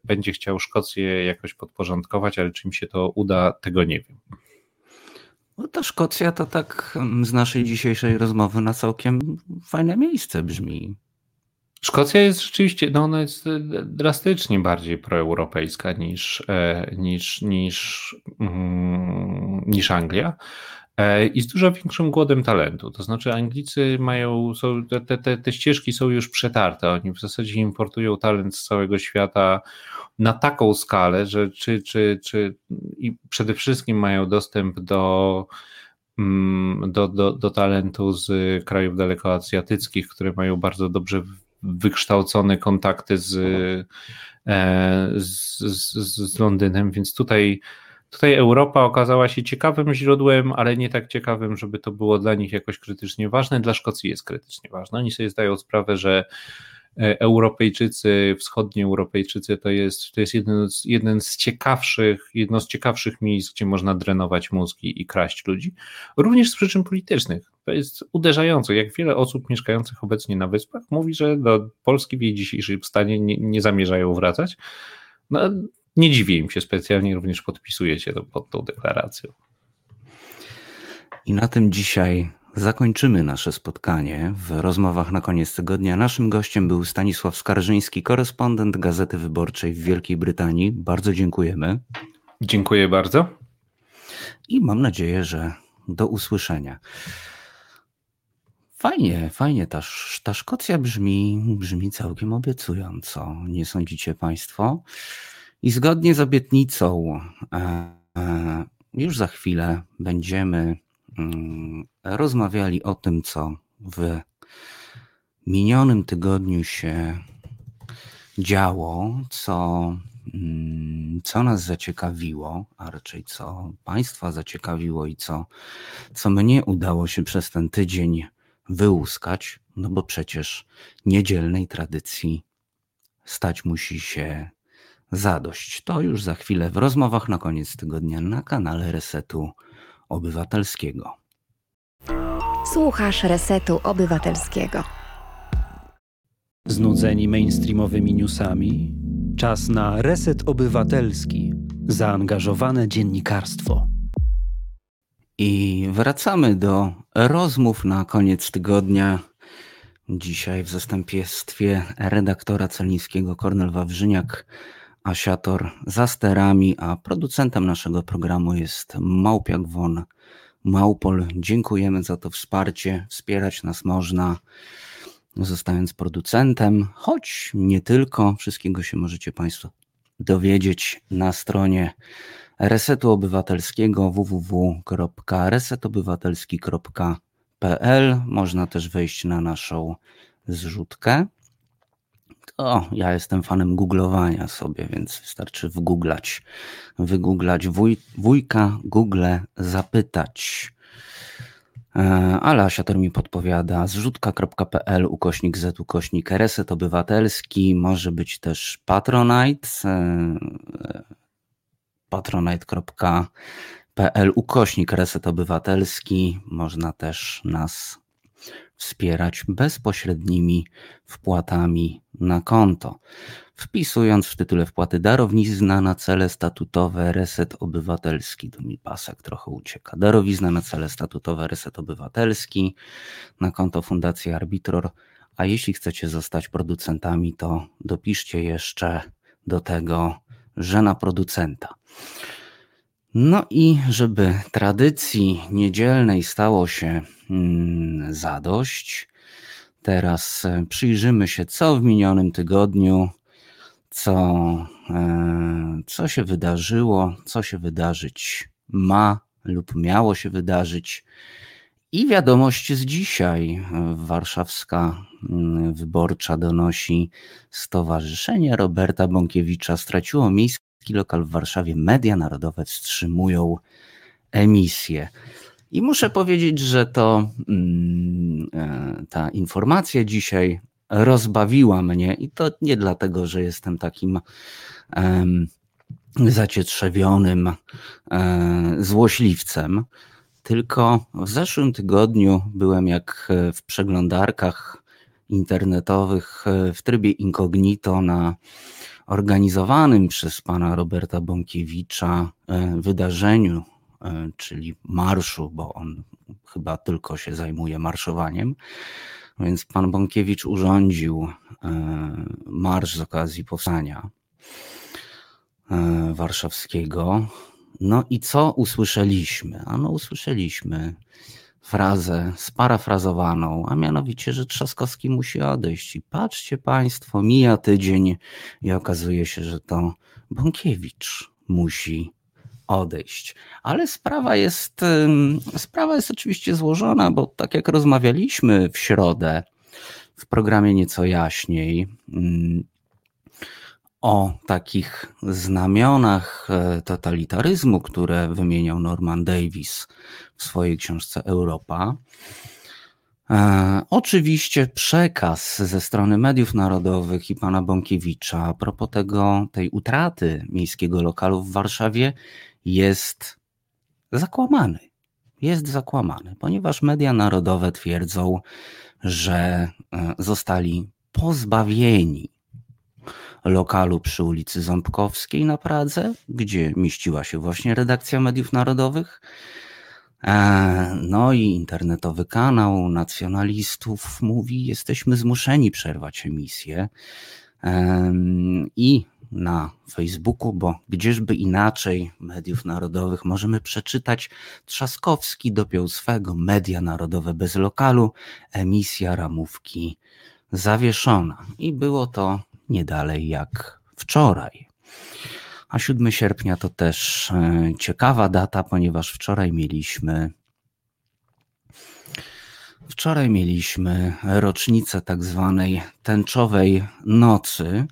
[SPEAKER 3] będzie chciał Szkocję jakoś podporządkować, ale czy mi się to uda, tego nie wiem.
[SPEAKER 2] No ta Szkocja to tak mm, z naszej dzisiejszej rozmowy na całkiem fajne miejsce brzmi.
[SPEAKER 3] Szkocja jest rzeczywiście, no ona jest e, drastycznie bardziej proeuropejska niż, e, niż, niż, mm, niż Anglia e, i z dużo większym głodem talentu. To znaczy Anglicy mają, są, te, te, te ścieżki są już przetarte, oni w zasadzie importują talent z całego świata na taką skalę, że czy, czy, czy i przede wszystkim mają dostęp do mm, do, do, do talentu z krajów dalekoazjatyckich, które mają bardzo dobrze wykształcone kontakty z, e, z, z, z Londynem, więc tutaj, tutaj Europa okazała się ciekawym źródłem, ale nie tak ciekawym, żeby to było dla nich jakoś krytycznie ważne. Dla Szkocji jest krytycznie ważne. Oni sobie zdają sprawę, że Europejczycy, wschodni Europejczycy to jest, to jest jeden, z, jeden z ciekawszych, jedno z ciekawszych miejsc, gdzie można drenować mózgi i kraść ludzi, również z przyczyn politycznych. To jest uderzające, jak wiele osób mieszkających obecnie na Wyspach mówi, że do Polski w jej dzisiejszym stanie nie, nie zamierzają wracać. No, nie dziwię im się specjalnie, również podpisuję się pod tą deklaracją.
[SPEAKER 2] I na tym dzisiaj Zakończymy nasze spotkanie w rozmowach na koniec tygodnia. Naszym gościem był Stanisław Skarżyński, korespondent Gazety Wyborczej w Wielkiej Brytanii. Bardzo dziękujemy.
[SPEAKER 3] Dziękuję bardzo.
[SPEAKER 2] I mam nadzieję, że do usłyszenia. Fajnie, fajnie. Ta, ta Szkocja brzmi, brzmi całkiem obiecująco. Nie sądzicie Państwo? I zgodnie z obietnicą, e, e, już za chwilę będziemy rozmawiali o tym, co w minionym tygodniu się działo, co, mm, co nas zaciekawiło, a raczej co Państwa zaciekawiło i co, co mnie udało się przez ten tydzień wyłuskać, no bo przecież niedzielnej tradycji stać musi się zadość. To już za chwilę w rozmowach na koniec tygodnia na kanale Resetu Obywatelskiego.
[SPEAKER 4] Słuchasz Resetu Obywatelskiego.
[SPEAKER 6] Znudzeni mainstreamowymi newsami? Czas na Reset Obywatelski. Zaangażowane dziennikarstwo.
[SPEAKER 2] I wracamy do rozmów na koniec tygodnia. Dzisiaj w zastępstwie redaktora celnickiego Kornel Wawrzyniak Asiator za sterami, a producentem naszego programu jest Małpiak Won Małpol. Dziękujemy za to wsparcie. Wspierać nas można zostając producentem, choć nie tylko. Wszystkiego się możecie Państwo dowiedzieć na stronie Resetu Obywatelskiego www.resetobywatelski.pl. Można też wejść na naszą zrzutkę o, ja jestem fanem googlowania sobie, więc wystarczy wgooglać, wygooglać wuj, wujka, Google, zapytać. E, ale Asiator mi podpowiada zrzutka.pl ukośnik z ukośnik reset obywatelski, może być też patronite, e, patronite.pl ukośnik reset obywatelski, można też nas wspierać bezpośrednimi wpłatami na konto. Wpisując w tytule wpłaty darowizna na cele statutowe Reset Obywatelski, tu mi pasek trochę ucieka, darowizna na cele statutowe Reset Obywatelski na konto Fundacji Arbitror, a jeśli chcecie zostać producentami, to dopiszcie jeszcze do tego, że na producenta. No i żeby tradycji niedzielnej stało się mm, zadość, teraz e, przyjrzymy się, co w minionym tygodniu, co, e, co się wydarzyło, co się wydarzyć ma lub miało się wydarzyć. I wiadomość z dzisiaj. Warszawska mm, Wyborcza donosi Stowarzyszenie Roberta Bąkiewicza straciło miejsce lokal w Warszawie media narodowe wstrzymują emisję. I muszę powiedzieć, że to mm, e, ta informacja dzisiaj rozbawiła mnie i to nie dlatego, że jestem takim um, zacietrzewionym e, złośliwcem, tylko w zeszłym tygodniu byłem jak w przeglądarkach internetowych e, w trybie incognito na organizowanym przez pana Roberta Bąkiewicza e, wydarzeniu czyli marszu, bo on chyba tylko się zajmuje marszowaniem. Więc pan Bąkiewicz urządził marsz z okazji powstania warszawskiego. No i co usłyszeliśmy? Ano usłyszeliśmy frazę sparafrazowaną, a mianowicie, że Trzaskowski musi odejść. I patrzcie Państwo, mija tydzień i okazuje się, że to Bąkiewicz musi odejść. Ale sprawa jest, sprawa jest oczywiście złożona, bo tak jak rozmawialiśmy w środę w programie Nieco Jaśniej, o takich znamionach e, totalitaryzmu, które wymieniał Norman Davis w swojej książce Europa. E, oczywiście przekaz ze strony mediów narodowych i pana Bąkiewicza a propos tego, tej utraty miejskiego lokalu w Warszawie jest zakłamany. Jest zakłamany, ponieważ media narodowe twierdzą, że e, zostali pozbawieni lokalu przy ulicy Ząbkowskiej na Pradze, gdzie mieściła się właśnie redakcja mediów narodowych. E, no i internetowy kanał nacjonalistów mówi: Jesteśmy zmuszeni przerwać emisję. I na Facebooku, bo gdzieżby inaczej mediów narodowych możemy przeczytać Trzaskowski dopiął swego media narodowe bez lokalu, emisja ramówki zawieszona. I było to nie dalej jak wczoraj. A 7 sierpnia to też e, ciekawa data, ponieważ wczoraj mieliśmy Wczoraj mieliśmy rocznicę tak zwanej tęczowej nocy,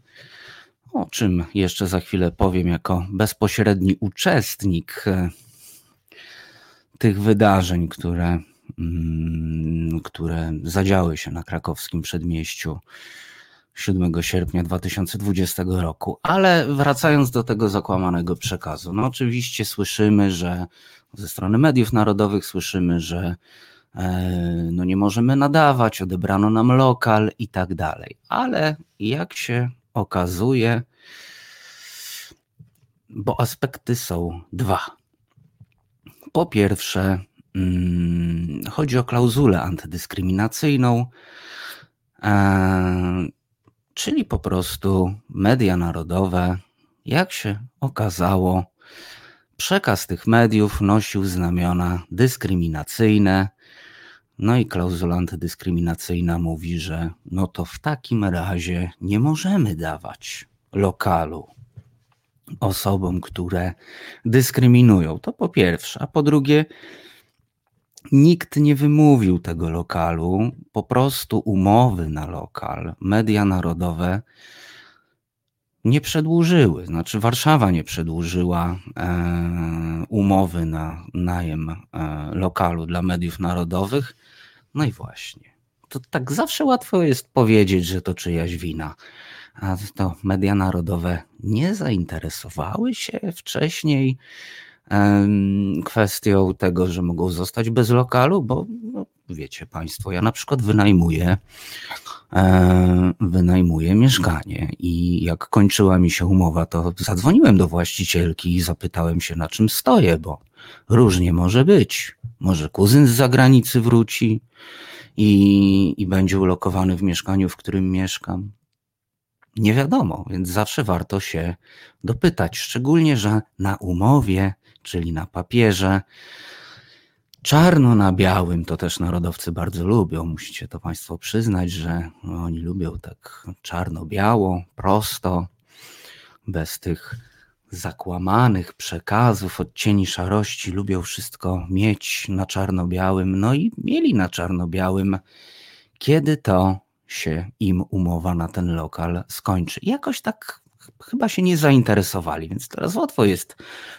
[SPEAKER 2] o czym jeszcze za chwilę powiem jako bezpośredni uczestnik e, tych wydarzeń, które, mm, które zadziały się na krakowskim przedmieściu 7 sierpnia 2020 roku. Ale wracając do tego zakłamanego przekazu, no oczywiście słyszymy, że ze strony mediów narodowych słyszymy, że e, no nie możemy nadawać, odebrano nam lokal i tak dalej. Ale jak się okazuje, bo aspekty są dwa. Po pierwsze, hmm, chodzi o klauzulę antydyskryminacyjną. Czyli po prostu media narodowe, jak się okazało, przekaz tych mediów nosił znamiona dyskryminacyjne. No i klauzula antydyskryminacyjna mówi, że no to w takim razie nie możemy dawać lokalu osobom, które dyskryminują. To po pierwsze. A po drugie, Nikt nie wymówił tego lokalu, po prostu umowy na lokal, media narodowe nie przedłużyły, znaczy Warszawa nie przedłużyła e, umowy na najem e, lokalu dla mediów narodowych. No i właśnie, to tak zawsze łatwo jest powiedzieć, że to czyjaś wina. A to media narodowe nie zainteresowały się wcześniej kwestią tego, że mogą zostać bez lokalu, bo no, wiecie Państwo, ja na przykład wynajmuję, wynajmuję mieszkanie i jak kończyła mi się umowa, to zadzwoniłem do właścicielki i zapytałem się, na czym stoję, bo różnie może być. Może kuzyn z zagranicy wróci i, i będzie ulokowany w mieszkaniu, w którym mieszkam. Nie wiadomo, więc zawsze warto się dopytać, szczególnie, że na umowie czyli na papierze. Czarno na białym to też narodowcy bardzo lubią. Musicie to Państwo przyznać, że oni lubią tak czarno-biało, prosto, bez tych zakłamanych przekazów, odcieni szarości. Lubią wszystko mieć na czarno-białym. No i mieli na czarno-białym, kiedy to się im umowa na ten lokal skończy. Jakoś tak chyba się nie zainteresowali, więc teraz łatwo jest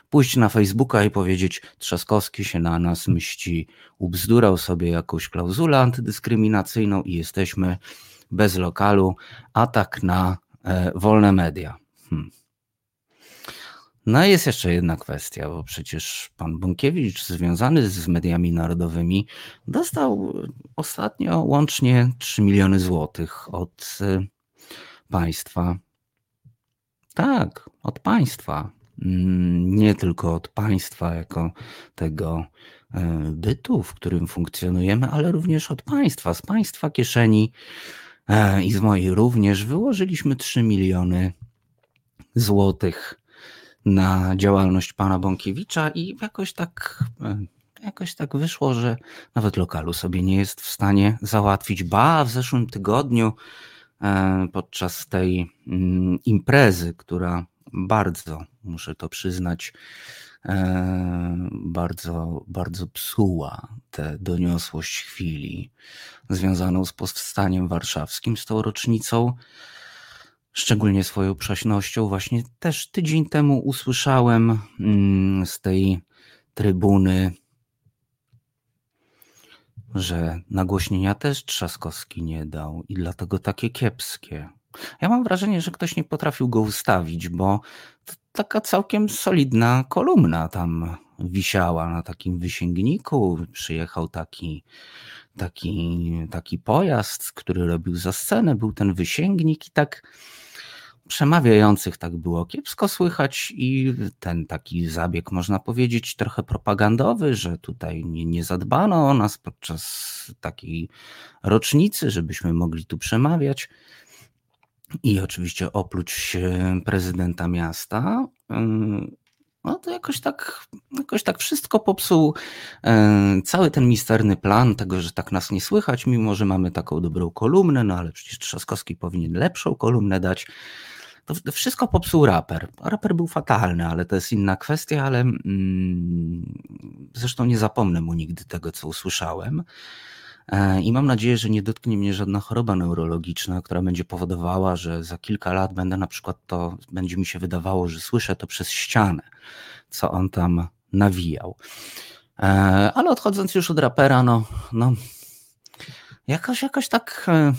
[SPEAKER 2] pójść na Facebooka i powiedzieć Trzaskowski się na nas mści, ubzdurał sobie jakąś klauzulę antydyskryminacyjną i jesteśmy bez lokalu, atak na e, wolne media. Hmm. No jest jeszcze jedna kwestia, bo przecież pan Bunkiewicz związany z mediami narodowymi dostał ostatnio łącznie 3 miliony złotych od e, państwa tak, od państwa. mm, nie tylko od państwa jako tego e, bytu, w którym funkcjonujemy, ale również od państwa, z państwa kieszeni e, i z mojej również wyłożyliśmy 3 miliony złotych na działalność pana Bąkiewicza i jakoś tak e, jakoś tak wyszło, że nawet lokalu sobie nie jest w stanie załatwić. Ba, w zeszłym tygodniu podczas tej mm, imprezy, która bardzo, muszę to przyznać, e, bardzo, bardzo psuła tę doniosłość chwili związaną z powstaniem warszawskim, z tą rocznicą, szczególnie swoją przaśnością. Właśnie też tydzień temu usłyszałem mm, z tej trybuny że nagłośnienia też Trzaskowski nie dał i dlatego takie kiepskie. Ja mam wrażenie, że ktoś nie potrafił go ustawić, bo taka całkiem solidna kolumna tam wisiała na takim wysięgniku. Przyjechał taki, taki, taki pojazd, który robił za scenę, był ten wysięgnik i tak przemawiających tak było kiepsko słychać i ten taki zabieg, można powiedzieć, trochę propagandowy, że tutaj nie, nie zadbano o nas podczas takiej rocznicy, żebyśmy mogli tu przemawiać. I oczywiście oprócz prezydenta miasta, no to jakoś tak, jakoś tak wszystko popsuł cały ten misterny plan tego, że tak nas nie słychać, mimo że mamy taką dobrą kolumnę, no ale przecież Trzaskowski powinien lepszą kolumnę dać. To wszystko popsuł raper. Raper był fatalny, ale to jest inna kwestia, ale mm, zresztą nie zapomnę mu nigdy tego, co usłyszałem. E, I mam nadzieję, że nie dotknie mnie żadna choroba neurologiczna, która będzie powodowała, że za kilka lat będę na przykład to, będzie mi się wydawało, że słyszę to przez ścianę, co on tam nawijał. E, ale odchodząc już od rapera, no, no jakoś, jakoś tak e,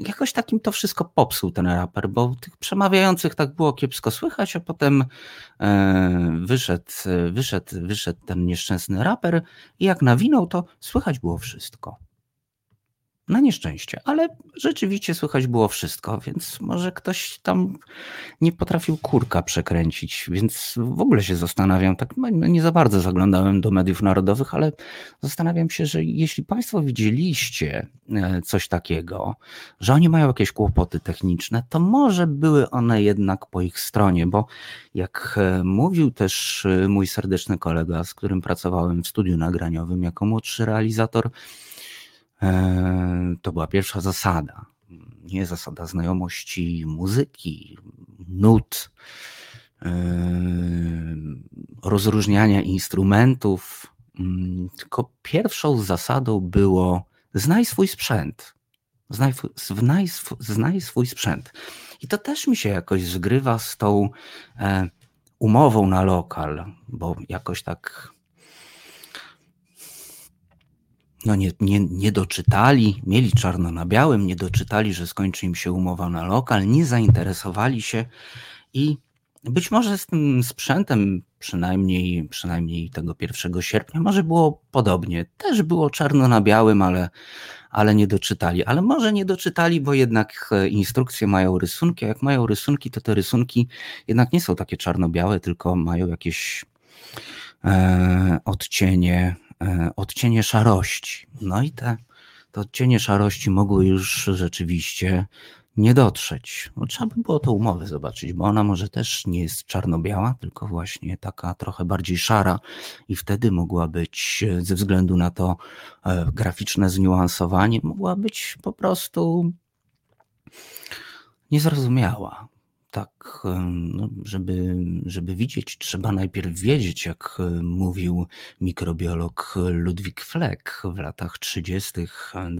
[SPEAKER 2] jakoś takim to wszystko popsuł ten raper, bo tych przemawiających tak było kiepsko słychać, a potem e, wyszedł, wyszedł, wyszedł ten nieszczęsny raper i jak nawinął, to słychać było wszystko. Na nieszczęście, ale rzeczywiście słychać było wszystko, więc może ktoś tam nie potrafił kurka przekręcić, więc w ogóle się zastanawiam, tak no, nie za bardzo zaglądałem do mediów narodowych, ale zastanawiam się, że jeśli Państwo widzieliście e, coś takiego, że oni mają jakieś kłopoty techniczne, to może były one jednak po ich stronie, bo jak e, mówił też e, mój serdeczny kolega, z którym pracowałem w studiu nagraniowym jako młodszy realizator, to była pierwsza zasada. Nie zasada znajomości muzyki, nut, e, rozróżniania instrumentów, mm, tylko pierwszą zasadą było znaj swój sprzęt. Znaj, znaj, znaj swój sprzęt. I to też mi się jakoś zgrywa z tą e, umową na lokal, bo jakoś tak no nie, nie, nie doczytali, mieli czarno na białym, nie doczytali, że skończy im się umowa na lokal, nie zainteresowali się i być może z tym sprzętem, przynajmniej, przynajmniej tego 1 sierpnia, może było podobnie. Też było czarno na białym, ale, ale nie doczytali. Ale może nie doczytali, bo jednak e, instrukcje mają rysunki, a jak mają rysunki, to te rysunki jednak nie są takie czarno-białe, tylko mają jakieś e, odcienie odcienie szarości. No i te, te odcienie szarości mogły już rzeczywiście nie dotrzeć. No, trzeba by było tę umowę zobaczyć, bo ona może też nie jest czarno-biała, tylko właśnie taka trochę bardziej szara i wtedy mogła być, ze względu na to e, graficzne zniuansowanie, mogła być po prostu niezrozumiała tak, no, żeby, żeby widzieć, trzeba najpierw wiedzieć, jak mówił mikrobiolog Ludwik Fleck w latach 30.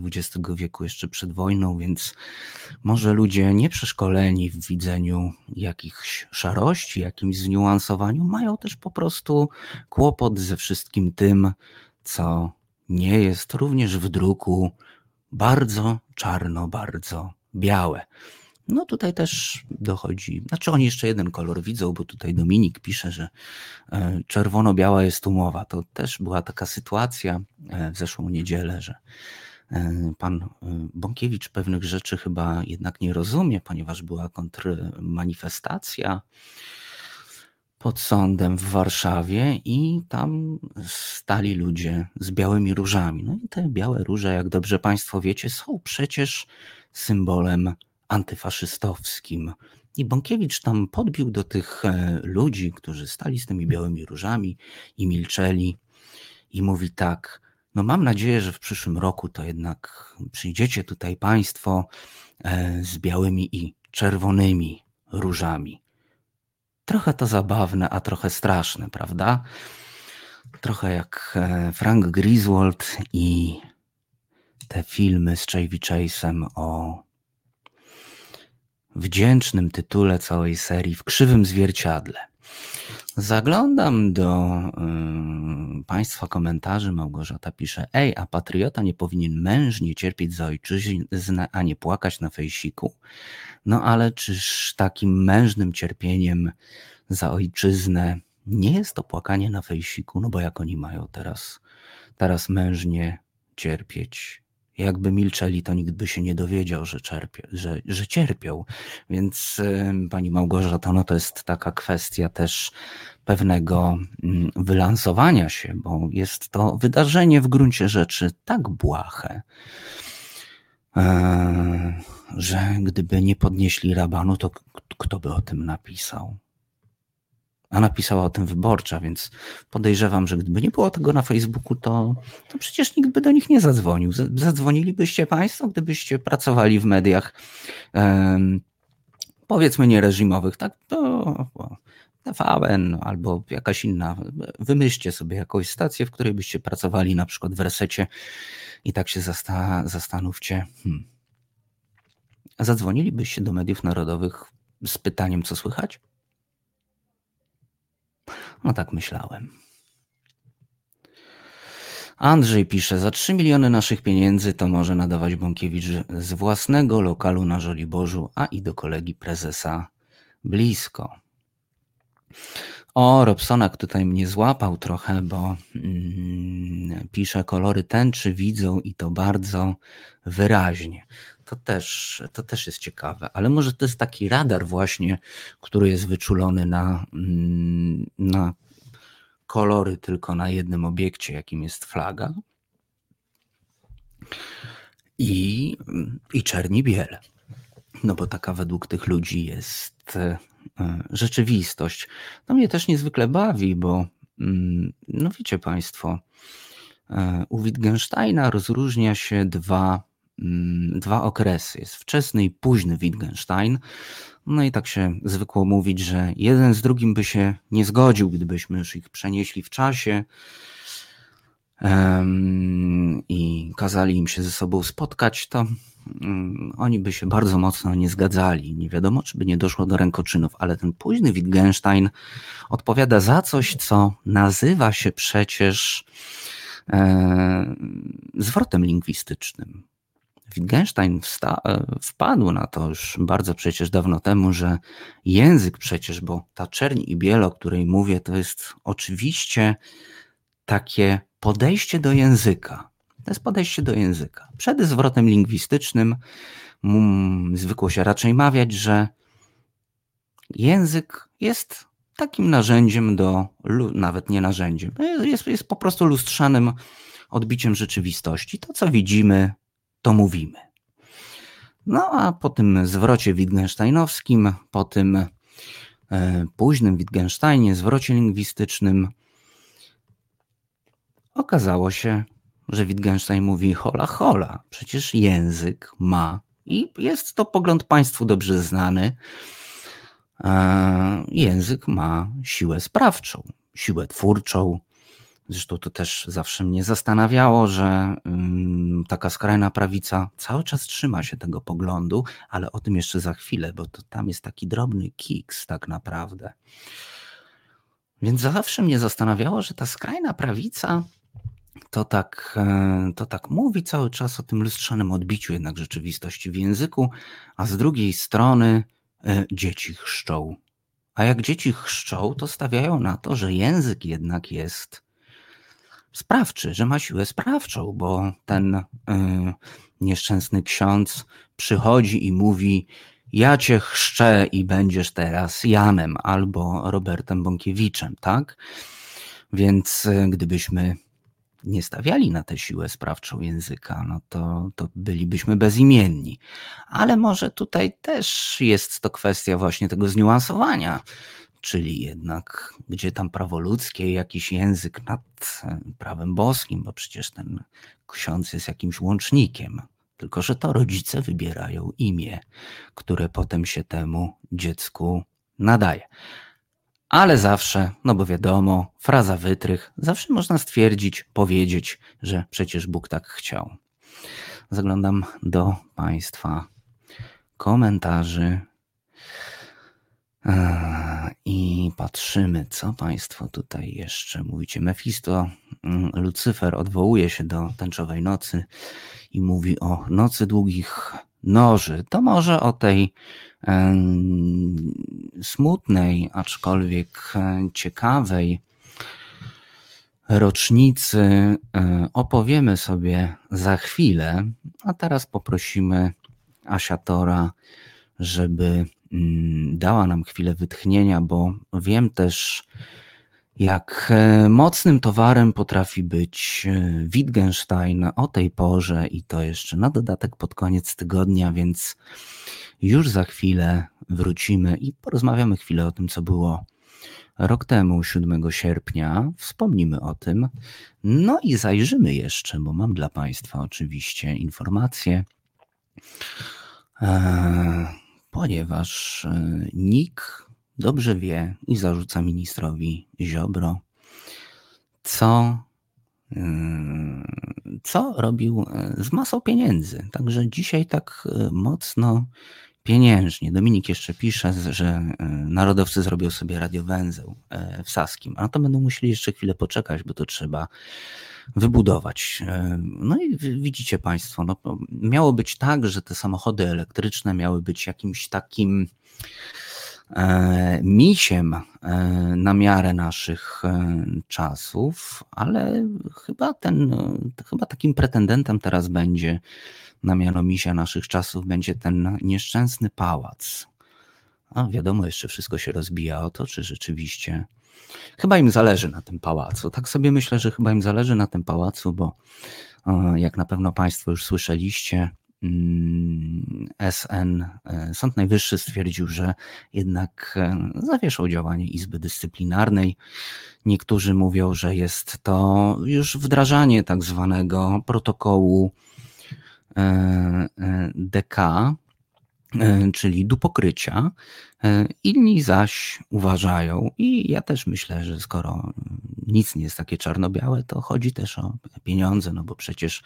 [SPEAKER 2] XX wieku, jeszcze przed wojną, więc może ludzie nieprzeszkoleni w widzeniu jakichś szarości, jakimś zniuansowaniu, mają też po prostu kłopot ze wszystkim tym, co nie jest również w druku bardzo czarno, bardzo białe. No tutaj też dochodzi, znaczy oni jeszcze jeden kolor widzą, bo tutaj Dominik pisze, że e, czerwono-biała jest umowa. To też była taka sytuacja e, w zeszłą niedzielę, że e, pan Bąkiewicz pewnych rzeczy chyba jednak nie rozumie, ponieważ była kontrmanifestacja pod sądem w Warszawie i tam stali ludzie z białymi różami. No i te białe róże, jak dobrze Państwo wiecie, są przecież symbolem antyfaszystowskim. I Bąkiewicz tam podbił do tych e, ludzi, którzy stali z tymi białymi różami i milczeli, i mówi tak: No, mam nadzieję, że w przyszłym roku to jednak przyjdziecie tutaj Państwo e, z białymi i czerwonymi różami. Trochę to zabawne, a trochę straszne, prawda? Trochę jak e, Frank Griswold i te filmy z Chevy Chase'em o wdzięcznym tytule całej serii w krzywym zwierciadle. Zaglądam do y, Państwa komentarzy. Małgorzata pisze: Ej, a patriota nie powinien mężnie cierpieć za ojczyznę, a nie płakać na fejsiku? No ale czyż takim mężnym cierpieniem za ojczyznę nie jest to płakanie na fejsiku? No bo jak oni mają teraz, teraz mężnie cierpieć? Jakby milczeli, to nikt by się nie dowiedział, że, czerpie, że, że cierpią. Więc pani Małgorzata, no to jest taka kwestia też pewnego mm, wylansowania się, bo jest to wydarzenie w gruncie rzeczy tak błahe, e, że gdyby nie podnieśli rabanu, to kto by o tym napisał? A napisała o tym wyborcza, więc podejrzewam, że gdyby nie było tego na Facebooku, to, to przecież nikt by do nich nie zadzwonił. Zadzwonilibyście Państwo, gdybyście pracowali w mediach, um, powiedzmy niereżimowych, tak? To, TVN albo jakaś inna. Wymyślcie sobie jakąś stację, w której byście pracowali, na przykład w resecie i tak się zasta zastanówcie. Hmm. Zadzwonilibyście do mediów narodowych z pytaniem, co słychać? No tak myślałem. Andrzej pisze, za 3 miliony naszych pieniędzy to może nadawać Bąkiewicz z własnego lokalu na Żoliborzu, a i do kolegi prezesa blisko. O, Robsonak tutaj mnie złapał trochę, bo mm, pisze, kolory tęczy widzą i to bardzo wyraźnie. To też, to też jest ciekawe, ale może to jest taki radar właśnie, który jest wyczulony na, mm, na kolory tylko na jednym obiekcie, jakim jest flaga i, i czerni biel. No bo taka według tych ludzi jest e, rzeczywistość. To mnie też niezwykle bawi, bo mm, no wiecie Państwo, e, u Wittgensteina rozróżnia się dwa dwa okresy. Jest wczesny i późny Wittgenstein. No i tak się zwykło mówić, że jeden z drugim by się nie zgodził, gdybyśmy już ich przenieśli w czasie i kazali im się ze sobą spotkać, to um, oni by się bardzo mocno nie zgadzali. Nie wiadomo, czy by nie doszło do rękoczynów, ale ten późny Wittgenstein odpowiada za coś, co nazywa się przecież e, zwrotem lingwistycznym. Wittgenstein e, wpadł na to już bardzo przecież dawno temu, że język przecież, bo ta czerń i biel, o której mówię, to jest oczywiście takie podejście do języka. To jest podejście do języka. Przed zwrotem lingwistycznym mm, zwykło się raczej mawiać, że język jest takim narzędziem do, nawet nie narzędziem, jest, jest po prostu lustrzanym odbiciem rzeczywistości. To, co widzimy, to mówimy. No a po tym zwrocie wittgensteinowskim, po tym e, późnym Wittgensteinie, zwrocie lingwistycznym, okazało się, że Wittgenstein mówi hola hola, przecież język ma i jest to pogląd Państwu dobrze znany. E, język ma siłę sprawczą, siłę twórczą, Zresztą to też zawsze mnie zastanawiało, że taka skrajna prawica cały czas trzyma się tego poglądu, ale o tym jeszcze za chwilę, bo to tam jest taki drobny kiks tak naprawdę. Więc zawsze mnie zastanawiało, że ta skrajna prawica to tak, e, to tak mówi cały czas o tym lustrzanym odbiciu jednak rzeczywistości w języku, a z drugiej strony e, dzieci chrzczą. A jak dzieci chrzczą, to stawiają na to, że język jednak jest sprawczy, że ma siłę sprawczą, bo ten y, nieszczęsny ksiądz przychodzi i mówi: ja cię chrzczę i będziesz teraz Janem albo Robertem Bąkiewiczem, tak? Więc e, gdybyśmy nie stawiali na tę siłę sprawczą języka, no to, to bylibyśmy bezimienni. Ale może tutaj też jest to kwestia właśnie tego zniuansowania, czyli jednak gdzie tam prawo ludzkie, jakiś język nad e, prawem boskim, bo przecież ten ksiądz jest jakimś łącznikiem. Tylko, że to rodzice wybierają imię, które potem się temu dziecku nadaje. Ale zawsze, no bo wiadomo, fraza wytrych, zawsze można stwierdzić, powiedzieć, że przecież Bóg tak chciał. Zaglądam do Państwa komentarzy i patrzymy, co Państwo tutaj jeszcze mówicie. Mefisto, mm, Lucyfer odwołuje się do tęczowej nocy i mówi o nocy długich noży. To może o tej smutnej, aczkolwiek e, ciekawej rocznicy e, opowiemy sobie za chwilę, a teraz poprosimy Asiatora, żeby dała nam chwilę wytchnienia, bo wiem też, jak e, mocnym towarem potrafi być Wittgenstein o tej porze i to jeszcze na dodatek pod koniec tygodnia, więc już za chwilę wrócimy i porozmawiamy chwilę o tym, co było rok temu, 7 sierpnia. Wspomnimy o tym. No i zajrzymy jeszcze, bo mam dla Państwa oczywiście informacje, e, ponieważ e, NIK dobrze wie i zarzuca ministrowi Ziobro, co e, co robił z masą pieniędzy. Także dzisiaj tak mocno pieniężnie. Dominik jeszcze pisze, że e, narodowcy zrobią sobie radiowęzeł e, w Saskim, a to będą musieli jeszcze chwilę poczekać, bo to trzeba wybudować. E, no i widzicie Państwo, no, miało być tak, że te samochody elektryczne miały być jakimś takim misiem na miarę naszych czasów, ale chyba ten, chyba takim pretendentem teraz będzie na mianomisia naszych czasów będzie ten nieszczęsny pałac. A wiadomo, jeszcze wszystko się rozbija o to, czy rzeczywiście. Chyba im zależy na tym pałacu. Tak sobie myślę, że chyba im zależy na tym pałacu, bo jak na pewno Państwo już słyszeliście, mm, SN, e, Sąd Najwyższy stwierdził, że jednak e, zawieszał działanie Izby Dyscyplinarnej. Niektórzy mówią, że jest to już wdrażanie tak zwanego protokołu E, e, DK, e, czyli dupokrycia. Inni zaś uważają, i ja też myślę, że skoro nic nie jest takie czarno-białe, to chodzi też o pieniądze, no bo przecież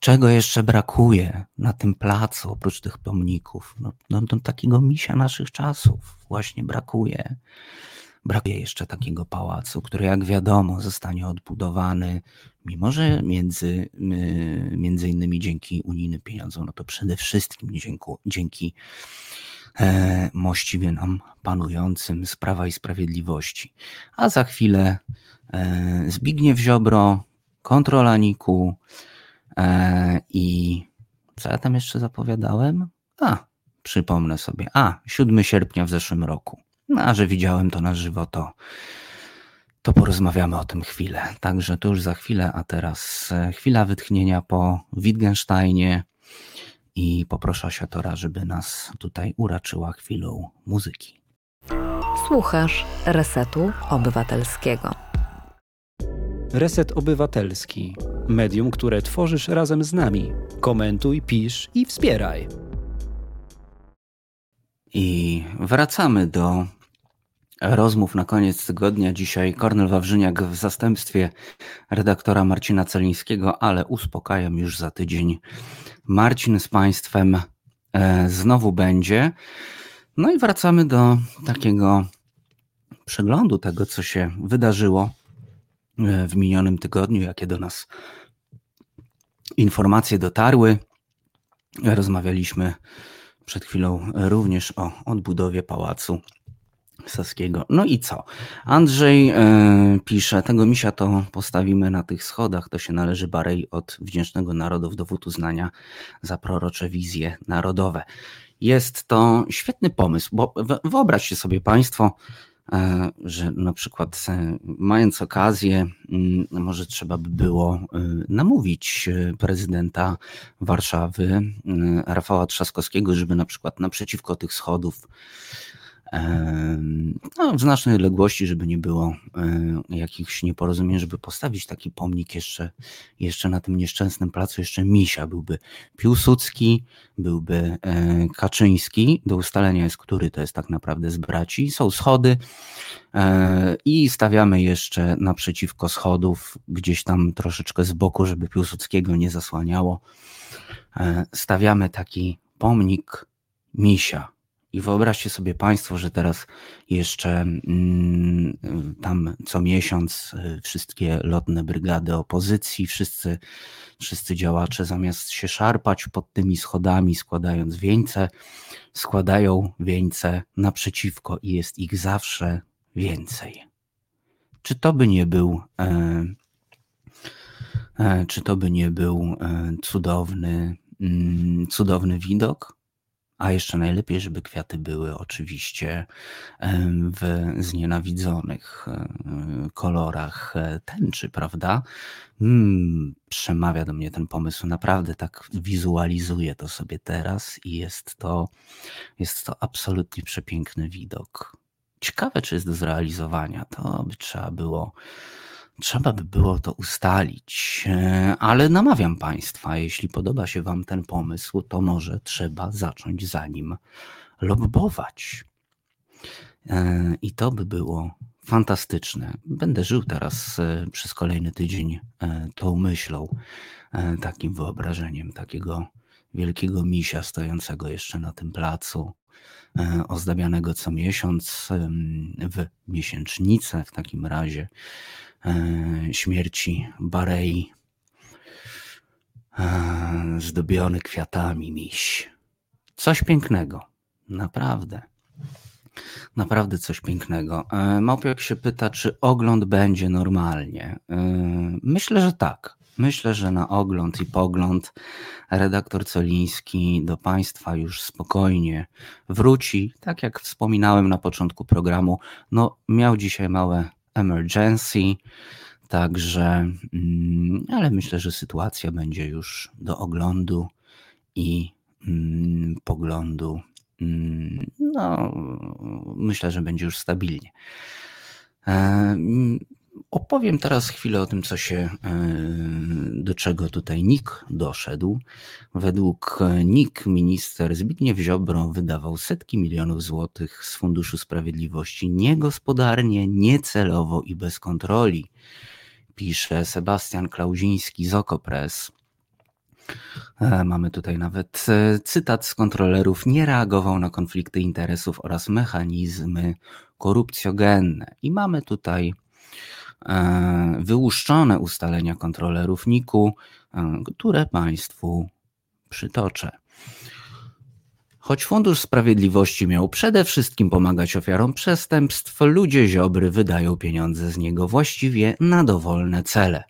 [SPEAKER 2] czego jeszcze brakuje na tym placu oprócz tych pomników? No, no, no takiego misia naszych czasów właśnie brakuje. Brakuje jeszcze takiego pałacu, który jak wiadomo zostanie odbudowany, mimo że między, między innymi dzięki unijnym pieniądzom, no to przede wszystkim dzięki, dzięki e, mościwie nam panującym z Prawa i Sprawiedliwości. A za chwilę e, Zbigniew Ziobro, kontrola Niku e, i co ja tam jeszcze zapowiadałem? A, przypomnę sobie. A, 7 sierpnia w zeszłym roku. No, a że widziałem to na żywo, to, to porozmawiamy o tym chwilę. Także to już za chwilę, a teraz e, chwila wytchnienia po Wittgensteinie i poproszę Asiatora, żeby nas tutaj uraczyła chwilą muzyki.
[SPEAKER 5] Słuchasz Resetu Obywatelskiego.
[SPEAKER 6] Reset Obywatelski. Medium, które tworzysz razem z nami. Komentuj, pisz i wspieraj.
[SPEAKER 2] I wracamy do rozmów na koniec tygodnia. Dzisiaj Kornel Wawrzyniak w zastępstwie redaktora Marcina Celińskiego, ale uspokajam już za tydzień. Marcin z Państwem e, znowu będzie. No i wracamy do takiego przeglądu tego, co się wydarzyło e, w minionym tygodniu, jakie do nas informacje dotarły. Rozmawialiśmy przed chwilą również o odbudowie pałacu Saskiego. No i co? Andrzej e, pisze, tego misia to postawimy na tych schodach, to się należy barej od wdzięcznego narodu w dowód uznania za prorocze wizje narodowe. Jest to świetny pomysł, bo wyobraźcie sobie Państwo, e, że na przykład e, mając okazję, mm, może trzeba by było namówić prezydenta Warszawy, Rafała Trzaskowskiego, żeby na przykład naprzeciwko tych schodów no, w znacznej odległości, żeby nie było jakichś nieporozumień, żeby postawić taki pomnik jeszcze, jeszcze na tym nieszczęsnym placu, jeszcze Misia, byłby Piłsudski, byłby e, Kaczyński, do ustalenia jest, który to jest tak naprawdę z braci, są schody e, i stawiamy jeszcze naprzeciwko schodów, gdzieś tam troszeczkę z boku, żeby Piłsudskiego nie zasłaniało, e, stawiamy taki pomnik Misia, i wyobraźcie sobie Państwo, że teraz jeszcze mm, tam co miesiąc y, wszystkie lotne brygady opozycji, wszyscy, wszyscy działacze zamiast się szarpać pod tymi schodami, składając wieńce, składają wieńce naprzeciwko i jest ich zawsze więcej. Czy to by nie był, e, e, czy to by nie był e, cudowny, mm, cudowny widok? A jeszcze najlepiej, żeby kwiaty były oczywiście w znienawidzonych kolorach e, tęczy, prawda? Hmm, przemawia do mnie ten pomysł. Naprawdę tak wizualizuję to sobie teraz i jest to, jest to absolutnie przepiękny widok. Ciekawe, czy jest do zrealizowania. To by trzeba było Trzeba by było to ustalić, e, ale namawiam Państwa, jeśli podoba się Wam ten pomysł, to może trzeba zacząć za nim lobbować. E, I to by było fantastyczne. Będę żył teraz e, przez kolejny tydzień tą myślą, takim wyobrażeniem takiego wielkiego misia stojącego jeszcze na tym placu, ozdabianego co miesiąc w miesięcznicę w takim razie śmierci Barei, e, zdobiony kwiatami miś. Coś pięknego, naprawdę. Naprawdę coś pięknego. E, Małpiak się pyta, czy ogląd będzie normalnie. Myślę, że tak. Myślę, że na ogląd i pogląd redaktor Coliński do Państwa już spokojnie wróci. Tak jak wspominałem na początku programu, no miał dzisiaj małe emergency. Także, mm, ale myślę, że sytuacja będzie już do oglądu i mm, poglądu. Mm, no, myślę, że będzie już stabilnie. E, Opowiem teraz chwilę o tym, co się, e, do czego tutaj NIK doszedł. Według NIK minister Zbigniew Ziobro wydawał setki milionów złotych z Funduszu Sprawiedliwości niegospodarnie, niecelowo i bez kontroli, pisze Sebastian Klauziński z Okopres. E, mamy tutaj nawet e, cytat z kontrolerów. Nie reagował na konflikty interesów oraz mechanizmy korupcjogenne. I mamy tutaj E, wyłuszczone ustalenia kontrolerów NIK-u, e, które Państwu przytoczę. Choć Fundusz Sprawiedliwości miał przede wszystkim pomagać ofiarom przestępstw, ludzie Ziobry wydają pieniądze z niego właściwie na dowolne cele.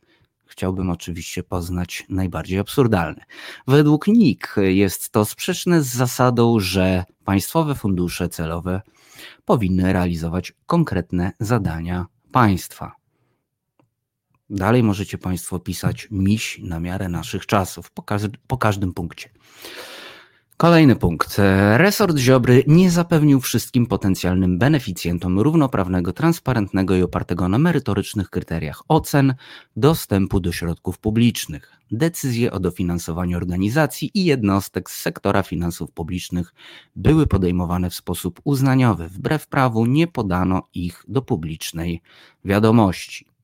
[SPEAKER 2] Chciałbym oczywiście poznać najbardziej absurdalne. Według NIK jest to sprzeczne z zasadą, że państwowe fundusze celowe powinny realizować konkretne zadania państwa. Dalej możecie Państwo pisać miś na miarę naszych czasów, po, po każdym punkcie. Kolejny punkt. Resort Ziobry nie zapewnił wszystkim potencjalnym beneficjentom równoprawnego, transparentnego i opartego na merytorycznych kryteriach ocen dostępu do środków publicznych. Decyzje o dofinansowaniu organizacji i jednostek z sektora finansów publicznych były podejmowane w sposób uznaniowy. Wbrew prawu nie podano ich do publicznej wiadomości.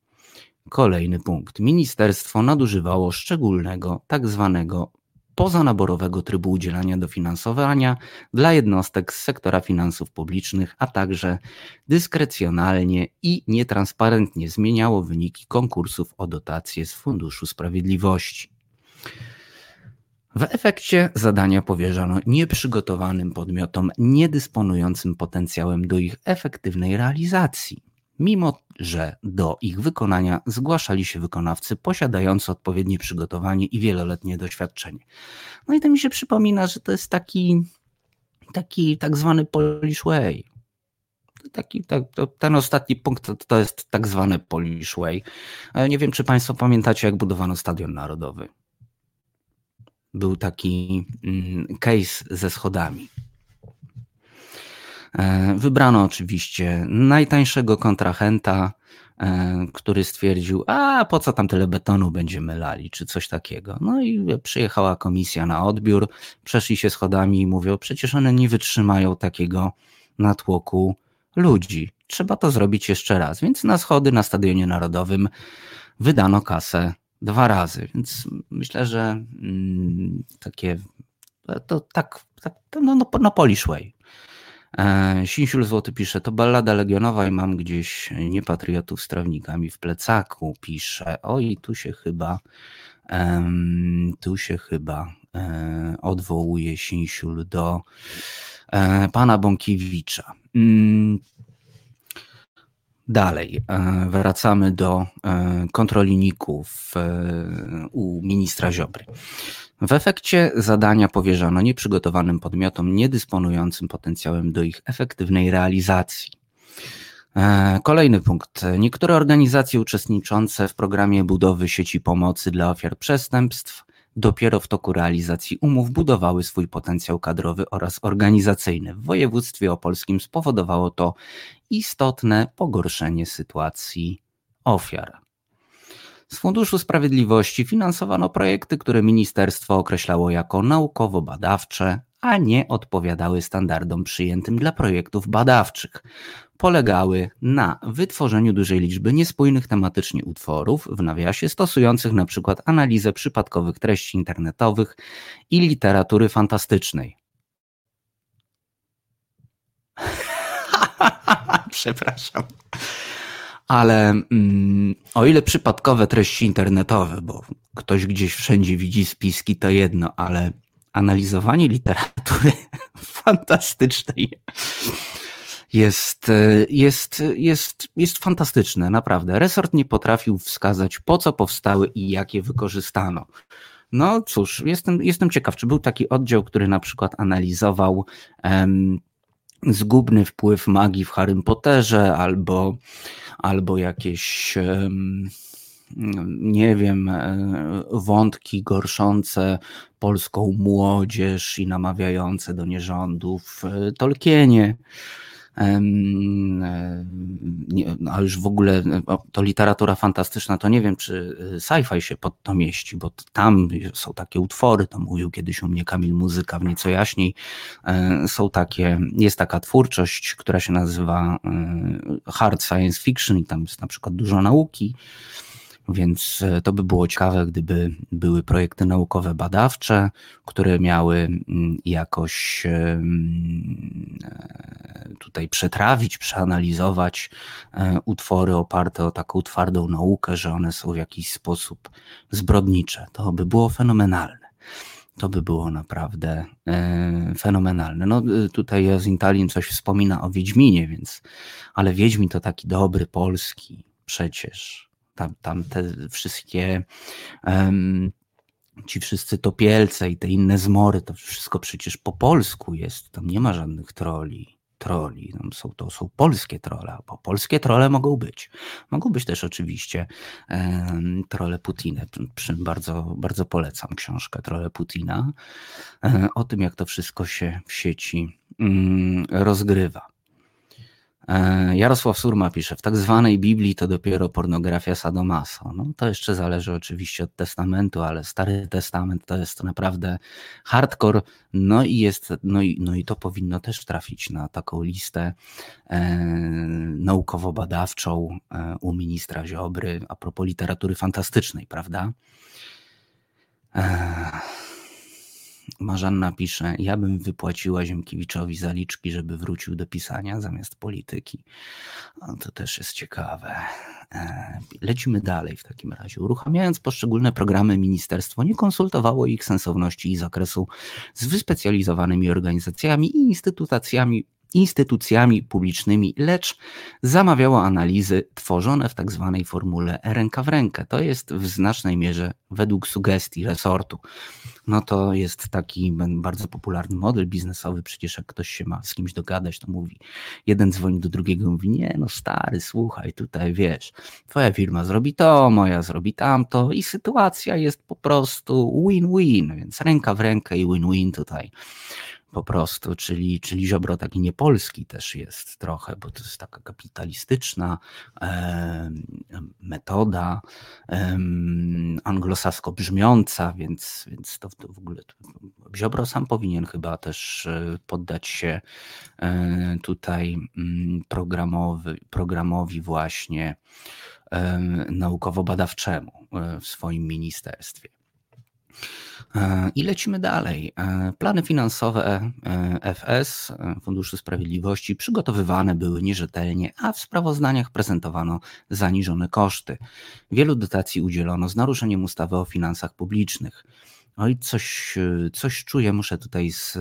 [SPEAKER 2] Kolejny punkt. Ministerstwo nadużywało szczególnego, tak zwanego pozanaborowego trybu udzielania dofinansowania dla jednostek z sektora finansów publicznych, a także dyskrecjonalnie i nietransparentnie zmieniało wyniki konkursów o dotacje z Funduszu Sprawiedliwości. W efekcie zadania powierzano nieprzygotowanym podmiotom niedysponującym potencjałem do ich efektywnej realizacji, mimo że do ich wykonania zgłaszali się wykonawcy posiadający odpowiednie przygotowanie i wieloletnie doświadczenie. No i to mi się przypomina, że to jest taki, taki tak zwany Polish Way. Taki, tak, ten ostatni punkt to, to jest tak zwany Polish Way. Nie wiem, czy Państwo pamiętacie, jak budowano Stadion Narodowy był taki mm, case ze schodami. E, wybrano oczywiście najtańszego kontrahenta, e, który stwierdził, a po co tam tyle betonu będziemy lali, czy coś takiego. No i przyjechała komisja na odbiór, przeszli się schodami i mówią, przecież one nie wytrzymają takiego natłoku ludzi. Trzeba to zrobić jeszcze raz. Więc na schody na Stadionie Narodowym wydano kasę dwa razy, więc myślę, że mm, takie to tak, tak no, no, no Polish way. E, Sinsiul Złoty pisze, to ballada legionowa i mam gdzieś niepatriotów z trawnikami w plecaku, pisze. Oj, tu się chyba tu się chyba um, odwołuje Sinsiul do um, pana Bąkiewicza. Mm, Dalej, e, wracamy do e, kontroliników e, u ministra Ziobry. W efekcie zadania powierzano nieprzygotowanym podmiotom niedysponującym potencjałem do ich efektywnej realizacji. Kolejny punkt. Niektóre organizacje uczestniczące w programie budowy sieci pomocy dla ofiar przestępstw dopiero w toku realizacji umów budowały swój potencjał kadrowy oraz organizacyjny. W województwie opolskim spowodowało to istotne pogorszenie sytuacji ofiar. Z Funduszu Sprawiedliwości finansowano projekty, które ministerstwo określało jako naukowo-badawcze, a nie odpowiadały standardom przyjętym dla projektów badawczych. Polegały na wytworzeniu dużej liczby niespójnych tematycznie utworów, w nawiasie stosujących na przykład analizę przypadkowych treści internetowych i literatury fantastycznej. Przepraszam. Ale mm, o ile przypadkowe treści internetowe, bo ktoś gdzieś wszędzie widzi spiski, to jedno, ale analizowanie literatury fantastycznej jest, jest, jest, jest fantastyczne, naprawdę. Resort nie potrafił wskazać, po co powstały i jak je wykorzystano. No cóż, jestem, jestem ciekaw, czy był taki oddział, który na przykład analizował zgubny wpływ magii w Harrym Potterze albo, albo jakieś. Nie wiem, e, wątki gorszące polską młodzież i namawiające do nierządów w Tolkienie. E, no, a już w ogóle to literatura fantastyczna, to nie wiem, czy sci-fi się pod to mieści, bo tam są takie utwory, to mówił kiedyś u mnie Kamil Muzyka w nieco jaśniej, e, są takie, jest taka twórczość, która się nazywa hard science fiction i tam jest na przykład dużo nauki, więc e, to by było ciekawe, gdyby były projekty naukowe badawcze, które miały mm, jakoś e, tutaj przetrawić, przeanalizować e, utwory oparte o taką twardą naukę, że one są w jakiś sposób zbrodnicze. To by było fenomenalne. To by było naprawdę fenomenalne. No tutaj Jazintalin coś wspomina o Wiedźminie, więc, ale Wiedźmin to taki dobry polski przecież tam, tam te wszystkie um, ci wszyscy topielce i te inne zmory, to wszystko przecież po polsku jest, tam nie ma żadnych troli. Troli. Tam są, to są polskie trole, bo polskie trole mogą być. Mogą być też oczywiście um, trole Putina. Bardzo, bardzo polecam książkę Trole Putina um, o tym, jak to wszystko się w sieci um, rozgrywa. E, Jarosław Surma pisze, w tak zwanej Biblii to dopiero pornografia sadomaso. No, to jeszcze zależy oczywiście od testamentu, ale Stary Testament to jest naprawdę hardcore, no i jest, no i, no i to powinno też trafić na taką listę e, naukowo-badawczą e, u ministra Ziobry a propos literatury fantastycznej, prawda? E, Marzanna pisze, ja bym wypłaciła Ziemkiewiczowi zaliczki, żeby wrócił do pisania zamiast polityki. To też jest ciekawe. E, lecimy dalej w takim razie. Uruchamiając poszczególne programy, ministerstwo nie konsultowało ich sensowności i zakresu z wyspecjalizowanymi organizacjami i instytucjami instytucjami publicznymi, lecz zamawiało analizy tworzone w tak zwanej formule ręka w rękę. To jest w znacznej mierze według sugestii resortu. No to jest taki bardzo popularny model biznesowy. Przecież jak ktoś się ma z kimś dogadać, to mówi, jeden dzwoni do drugiego, mówi, nie no stary, słuchaj, tutaj wiesz, twoja firma zrobi to, moja zrobi tamto i sytuacja jest po prostu win-win, więc ręka w rękę i win-win tutaj po prostu, czyli, czyli Ziobro taki niepolski też jest trochę, bo to jest taka kapitalistyczna e, metoda, e, anglosasko brzmiąca, więc, więc to, w ogóle Ziobro sam powinien chyba też e, poddać się e, tutaj mm, programowy, programowi właśnie e, naukowo-badawczemu w swoim ministerstwie. E, I lecimy dalej. E, plany finansowe e, FS, Funduszu Sprawiedliwości, przygotowywane były nierzetelnie, a w sprawozdaniach prezentowano zaniżone koszty. Wielu dotacji udzielono z naruszeniem ustawy o finansach publicznych. Oj, coś, coś czuję, muszę tutaj z e,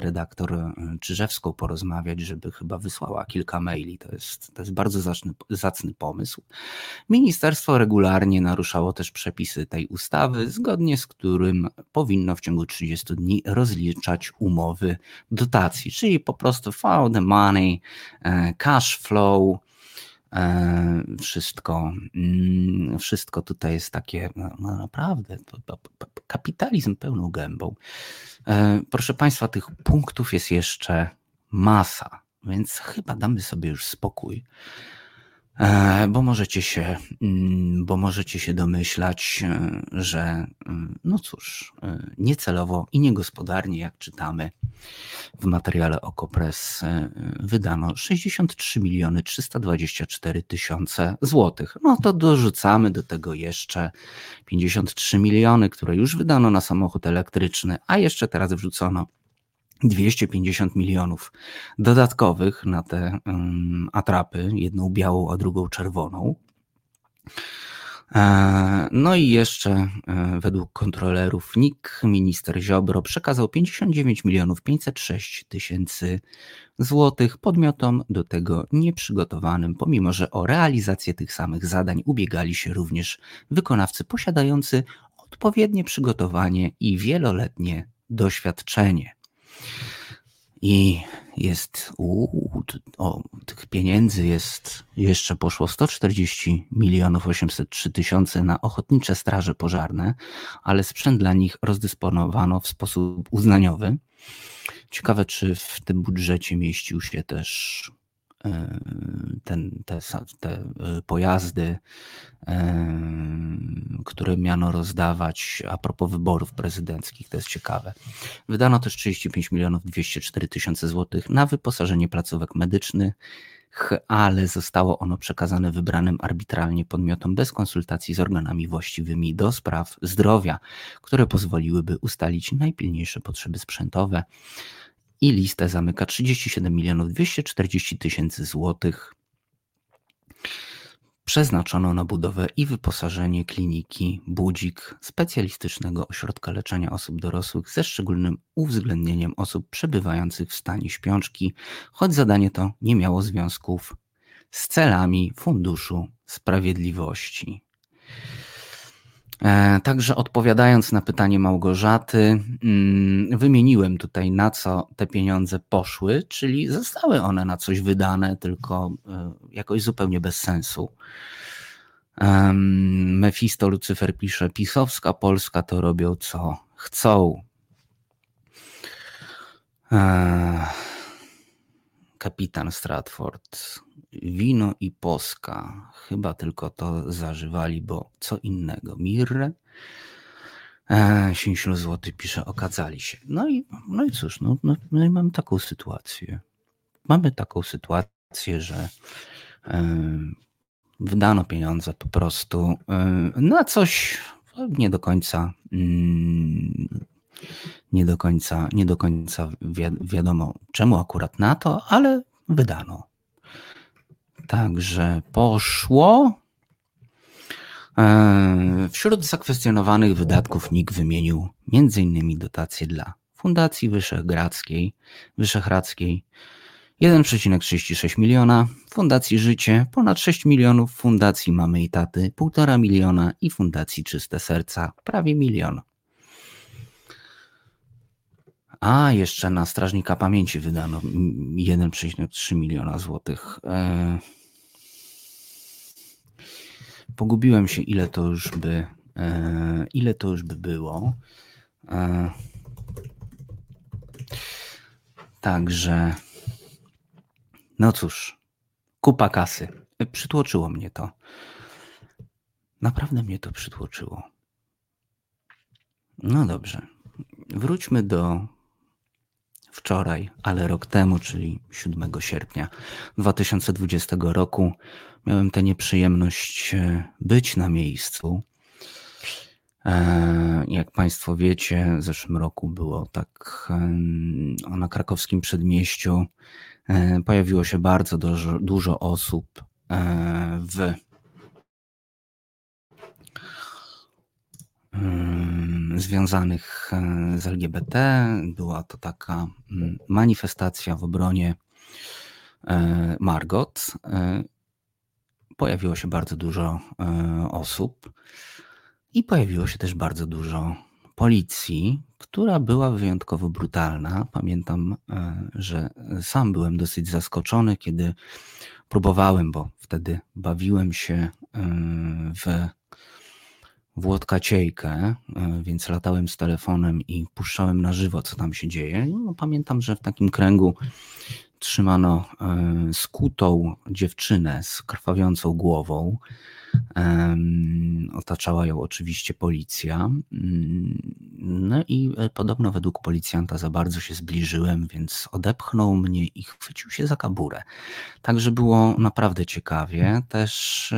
[SPEAKER 2] redaktor e, Czyżewską porozmawiać, żeby chyba wysłała kilka maili. To jest, to jest bardzo zacny, zacny pomysł. Ministerstwo regularnie naruszało też przepisy tej ustawy, zgodnie z którym powinno w ciągu 30 dni rozliczać umowy dotacji, czyli po prostu follow the money, e, cash flow, wszystko, mm, wszystko tutaj jest takie, no, no naprawdę, kapitalizm pełną gębą. E, proszę Państwa, tych punktów jest jeszcze masa, więc chyba damy sobie już spokój. E, bo możecie się, mm, bo możecie się domyślać, e, że mm, no cóż, e, niecelowo i niegospodarnie, jak czytamy w materiale Okopres, wydano 63 miliony 324 tysiące złotych. No to dorzucamy do tego jeszcze 53 miliony, które już wydano na samochód elektryczny, a jeszcze teraz wrzucono 250 milionów dodatkowych na te atrapy, jedną białą, a drugą czerwoną. E, no i jeszcze e, według kontrolerów NIK minister Ziobro przekazał 59 milionów 506 tysięcy złotych podmiotom do tego nieprzygotowanym, pomimo że o realizację tych samych zadań ubiegali się również wykonawcy posiadający odpowiednie przygotowanie i wieloletnie doświadczenie. I jest, uu, o, tych pieniędzy jest, jeszcze poszło 140 milionów 803 tysiące na ochotnicze straże pożarne, ale sprzęt dla nich rozdysponowano w sposób uznaniowy. Ciekawe, czy w tym budżecie mieścił się też ten, te, te e, pojazdy, e, które miano rozdawać a propos wyborów prezydenckich, to jest ciekawe. Wydano też 35 milionów 204 tysiące złotych na wyposażenie placówek medycznych, ale zostało ono przekazane wybranym arbitralnie podmiotom bez konsultacji z organami właściwymi do spraw zdrowia, które pozwoliłyby ustalić najpilniejsze potrzeby sprzętowe i listę zamyka 37 milionów 240 tysięcy złotych. Przeznaczono na budowę i wyposażenie kliniki Budzik, specjalistycznego ośrodka leczenia osób dorosłych ze szczególnym uwzględnieniem osób przebywających w stanie śpiączki, choć zadanie to nie miało związków z celami Funduszu Sprawiedliwości. E, także odpowiadając na pytanie Małgorzaty, mm, wymieniłem tutaj na co te pieniądze poszły, czyli zostały one na coś wydane, tylko e, jakoś zupełnie bez sensu. Mefisto Lucyfer pisze: Pisowska Polska to robią co chcą. E, kapitan Stratford wino i poska. Chyba tylko to zażywali, bo co innego. Mirrę. E, 50 zł pisze, okazali się. No i, no i cóż, no, no, no i mamy taką sytuację. Mamy taką sytuację, że e, wydano pieniądze po prostu e, na coś nie do końca mm, Nie do końca, nie do końca wiadomo, czemu akurat na to, ale wydano. Także poszło. E, wśród zakwestionowanych wydatków NIK wymienił m.in. dotacje dla Fundacji Wyszehradzkiej, Wyszehradzkiej 1,36 miliona, Fundacji Życie ponad 6 milionów, Fundacji Mamy i Taty 1,5 miliona i Fundacji Czyste Serca prawie milion. A jeszcze na Strażnika Pamięci wydano 1,3 miliona złotych. E, pogubiłem się, ile to już by, e, ile to już by było. E, także, no cóż, kupa kasy. Przytłoczyło mnie to. Naprawdę mnie to przytłoczyło. No dobrze. Wróćmy do wczoraj, ale rok temu, czyli 7 sierpnia 2020 roku, miałem tę nieprzyjemność e, być na miejscu. E, jak Państwo wiecie, w zeszłym roku było tak na krakowskim przedmieściu. E, pojawiło się bardzo dużo, dużo osób w związanych e, z LGBT. Była to taka mm, manifestacja w obronie e, Margot. E, pojawiło się bardzo dużo osób i pojawiło się też bardzo dużo policji, która była wyjątkowo brutalna. Pamiętam, że sam byłem dosyć zaskoczony, kiedy próbowałem, bo wtedy bawiłem się w Włodka Ciejkę, e, więc latałem z telefonem i puszczałem na żywo, co tam się dzieje. No, pamiętam, że w takim kręgu trzymano e, skutą dziewczynę z krwawiącą głową. Otaczała ją oczywiście policja. Mm, no i e, podobno według policjanta za bardzo się zbliżyłem, więc odepchnął mnie i chwycił się za kaburę. Także było naprawdę ciekawie. Też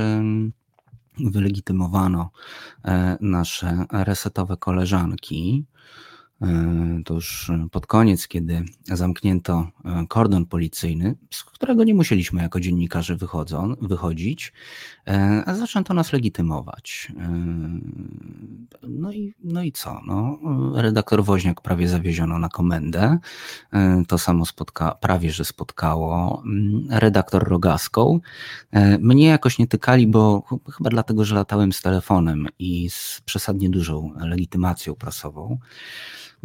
[SPEAKER 2] wylegitymowano e, nasze resetowe koleżanki. E, to już pod koniec, kiedy zamknięto e, kordon policyjny, z którego nie musieliśmy jako dziennikarze wychodzą, wychodzić, e, a zaczęto nas legitymować. No i, no i co? No, redaktor Woźniak prawie zawieziono na komendę. To samo spotka, prawie że spotkało mm, redaktor Rogaską. Mnie jakoś nie tykali, bo chyba dlatego, że latałem z telefonem i z przesadnie dużą legitymacją prasową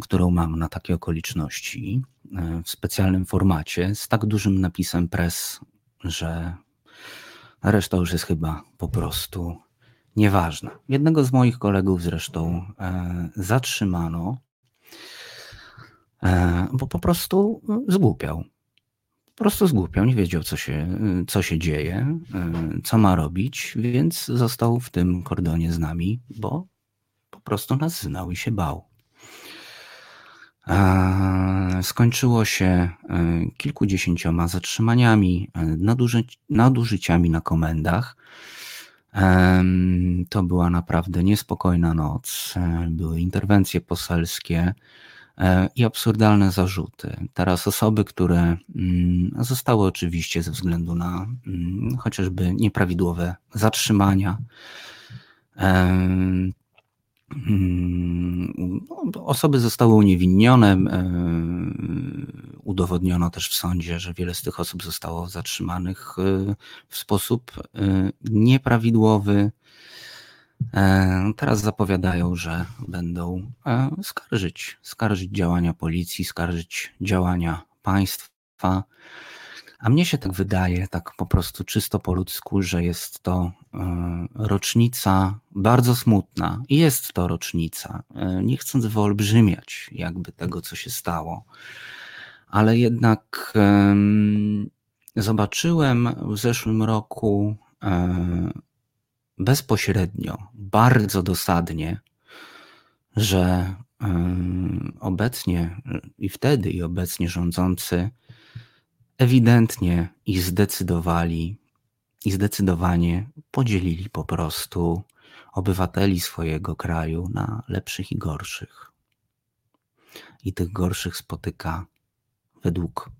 [SPEAKER 2] którą mam na takie okoliczności e, w specjalnym formacie z tak dużym napisem press, że reszta już jest chyba po prostu nieważna. Jednego z moich kolegów zresztą e, zatrzymano, e, bo po prostu zgłupiał. Po prostu zgłupiał, nie wiedział, co się, co się dzieje, co ma robić, więc został w tym kordonie z nami, bo po prostu nas znał i się bał. Skończyło się e, kilkudziesięcioma zatrzymaniami, e, nadużyciami na komendach. To była naprawdę niespokojna noc. E, były interwencje poselskie i absurdalne zarzuty. Teraz osoby, które mm, zostały oczywiście ze względu na mm, chociażby nieprawidłowe zatrzymania, osoby zostały uniewinnione. E, udowodniono też w sądzie, że wiele z tych osób zostało zatrzymanych e, w sposób e, nieprawidłowy. Teraz zapowiadają, że będą skarżyć, skarżyć działania policji, skarżyć działania państwa. A mnie się tak wydaje, tak po prostu czysto po ludzku, że jest to e, rocznica bardzo smutna. I jest to rocznica, e, nie chcąc wyolbrzymiać jakby tego, co się stało. Ale jednak zobaczyłem w zeszłym roku e, bezpośrednio, bardzo dosadnie, że obecnie i wtedy i obecnie rządzący ewidentnie i zdecydowali i zdecydowanie podzielili po prostu obywateli swojego kraju na lepszych i gorszych. i tych gorszych spotyka według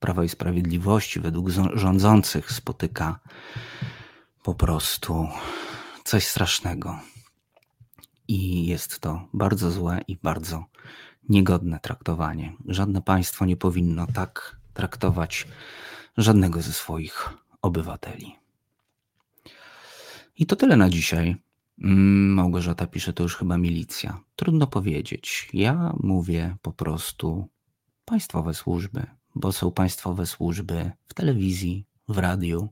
[SPEAKER 2] Prawa i Sprawiedliwości, według rządzących spotyka po prostu coś strasznego. I jest to bardzo złe i bardzo niegodne traktowanie. Żadne państwo nie powinno tak traktować żadnego ze swoich obywateli. I to tyle na dzisiaj. Mm, Małgorzata pisze, to już chyba milicja. Trudno powiedzieć. Ja mówię po prostu państwowe służby, bo są państwowe służby w telewizji, w radiu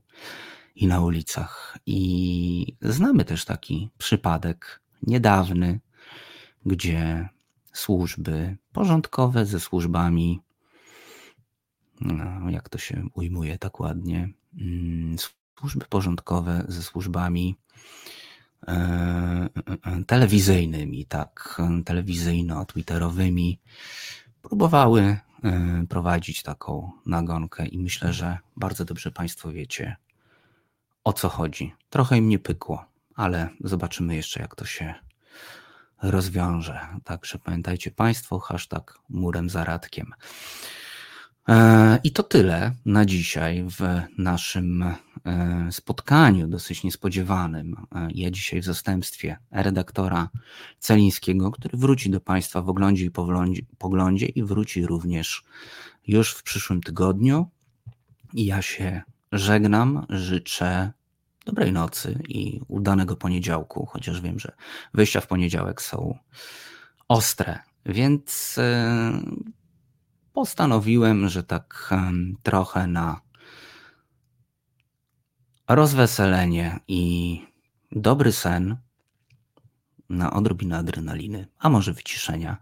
[SPEAKER 2] i na ulicach. I znamy też taki przypadek niedawny, gdzie służby porządkowe ze służbami, jak to się ujmuje tak ładnie, mm, służby porządkowe ze służbami e, e, telewizyjnymi, tak, telewizyjno-twitterowymi, próbowały e, prowadzić taką nagonkę i myślę, że bardzo dobrze Państwo wiecie, o co chodzi. Trochę im nie pykło, ale zobaczymy jeszcze, jak to się rozwiąże. Także pamiętajcie Państwo, hashtag murem zaradkiem. E, I to tyle na dzisiaj w naszym e, spotkaniu, dosyć niespodziewanym. E, ja dzisiaj w zastępstwie redaktora Celińskiego, który wróci do Państwa w oglądzie i poglądzie i wróci również już w przyszłym tygodniu. Ja się żegnam, życzę dobrej nocy i udanego poniedziałku, chociaż wiem, że wyjścia w poniedziałek są ostre, więc postanowiłem, że tak trochę na rozweselenie i dobry sen, na odrobinę adrenaliny, a może wyciszenia,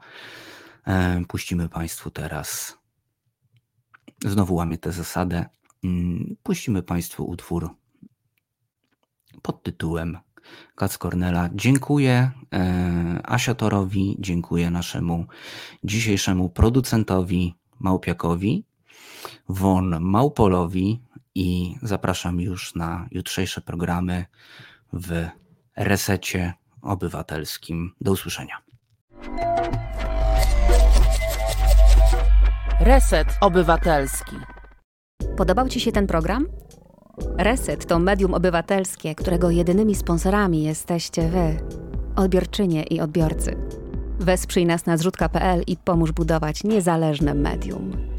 [SPEAKER 2] puścimy Państwu teraz. Znowu łamię tę zasadę. Mm, puścimy Państwu utwór pod tytułem Kac Cornela. Dziękuję e, Asiatorowi, dziękuję naszemu dzisiejszemu producentowi Małpiakowi, Won Małpolowi i zapraszam już na jutrzejsze programy w resecie obywatelskim. Do usłyszenia.
[SPEAKER 1] Reset Obywatelski.
[SPEAKER 4] Podobał Ci się ten program? Reset to medium obywatelskie, którego jedynymi sponsorami jesteście Wy, odbiorczynie i odbiorcy. Wesprzyj nas na zrzutka.pl i pomóż budować niezależne medium.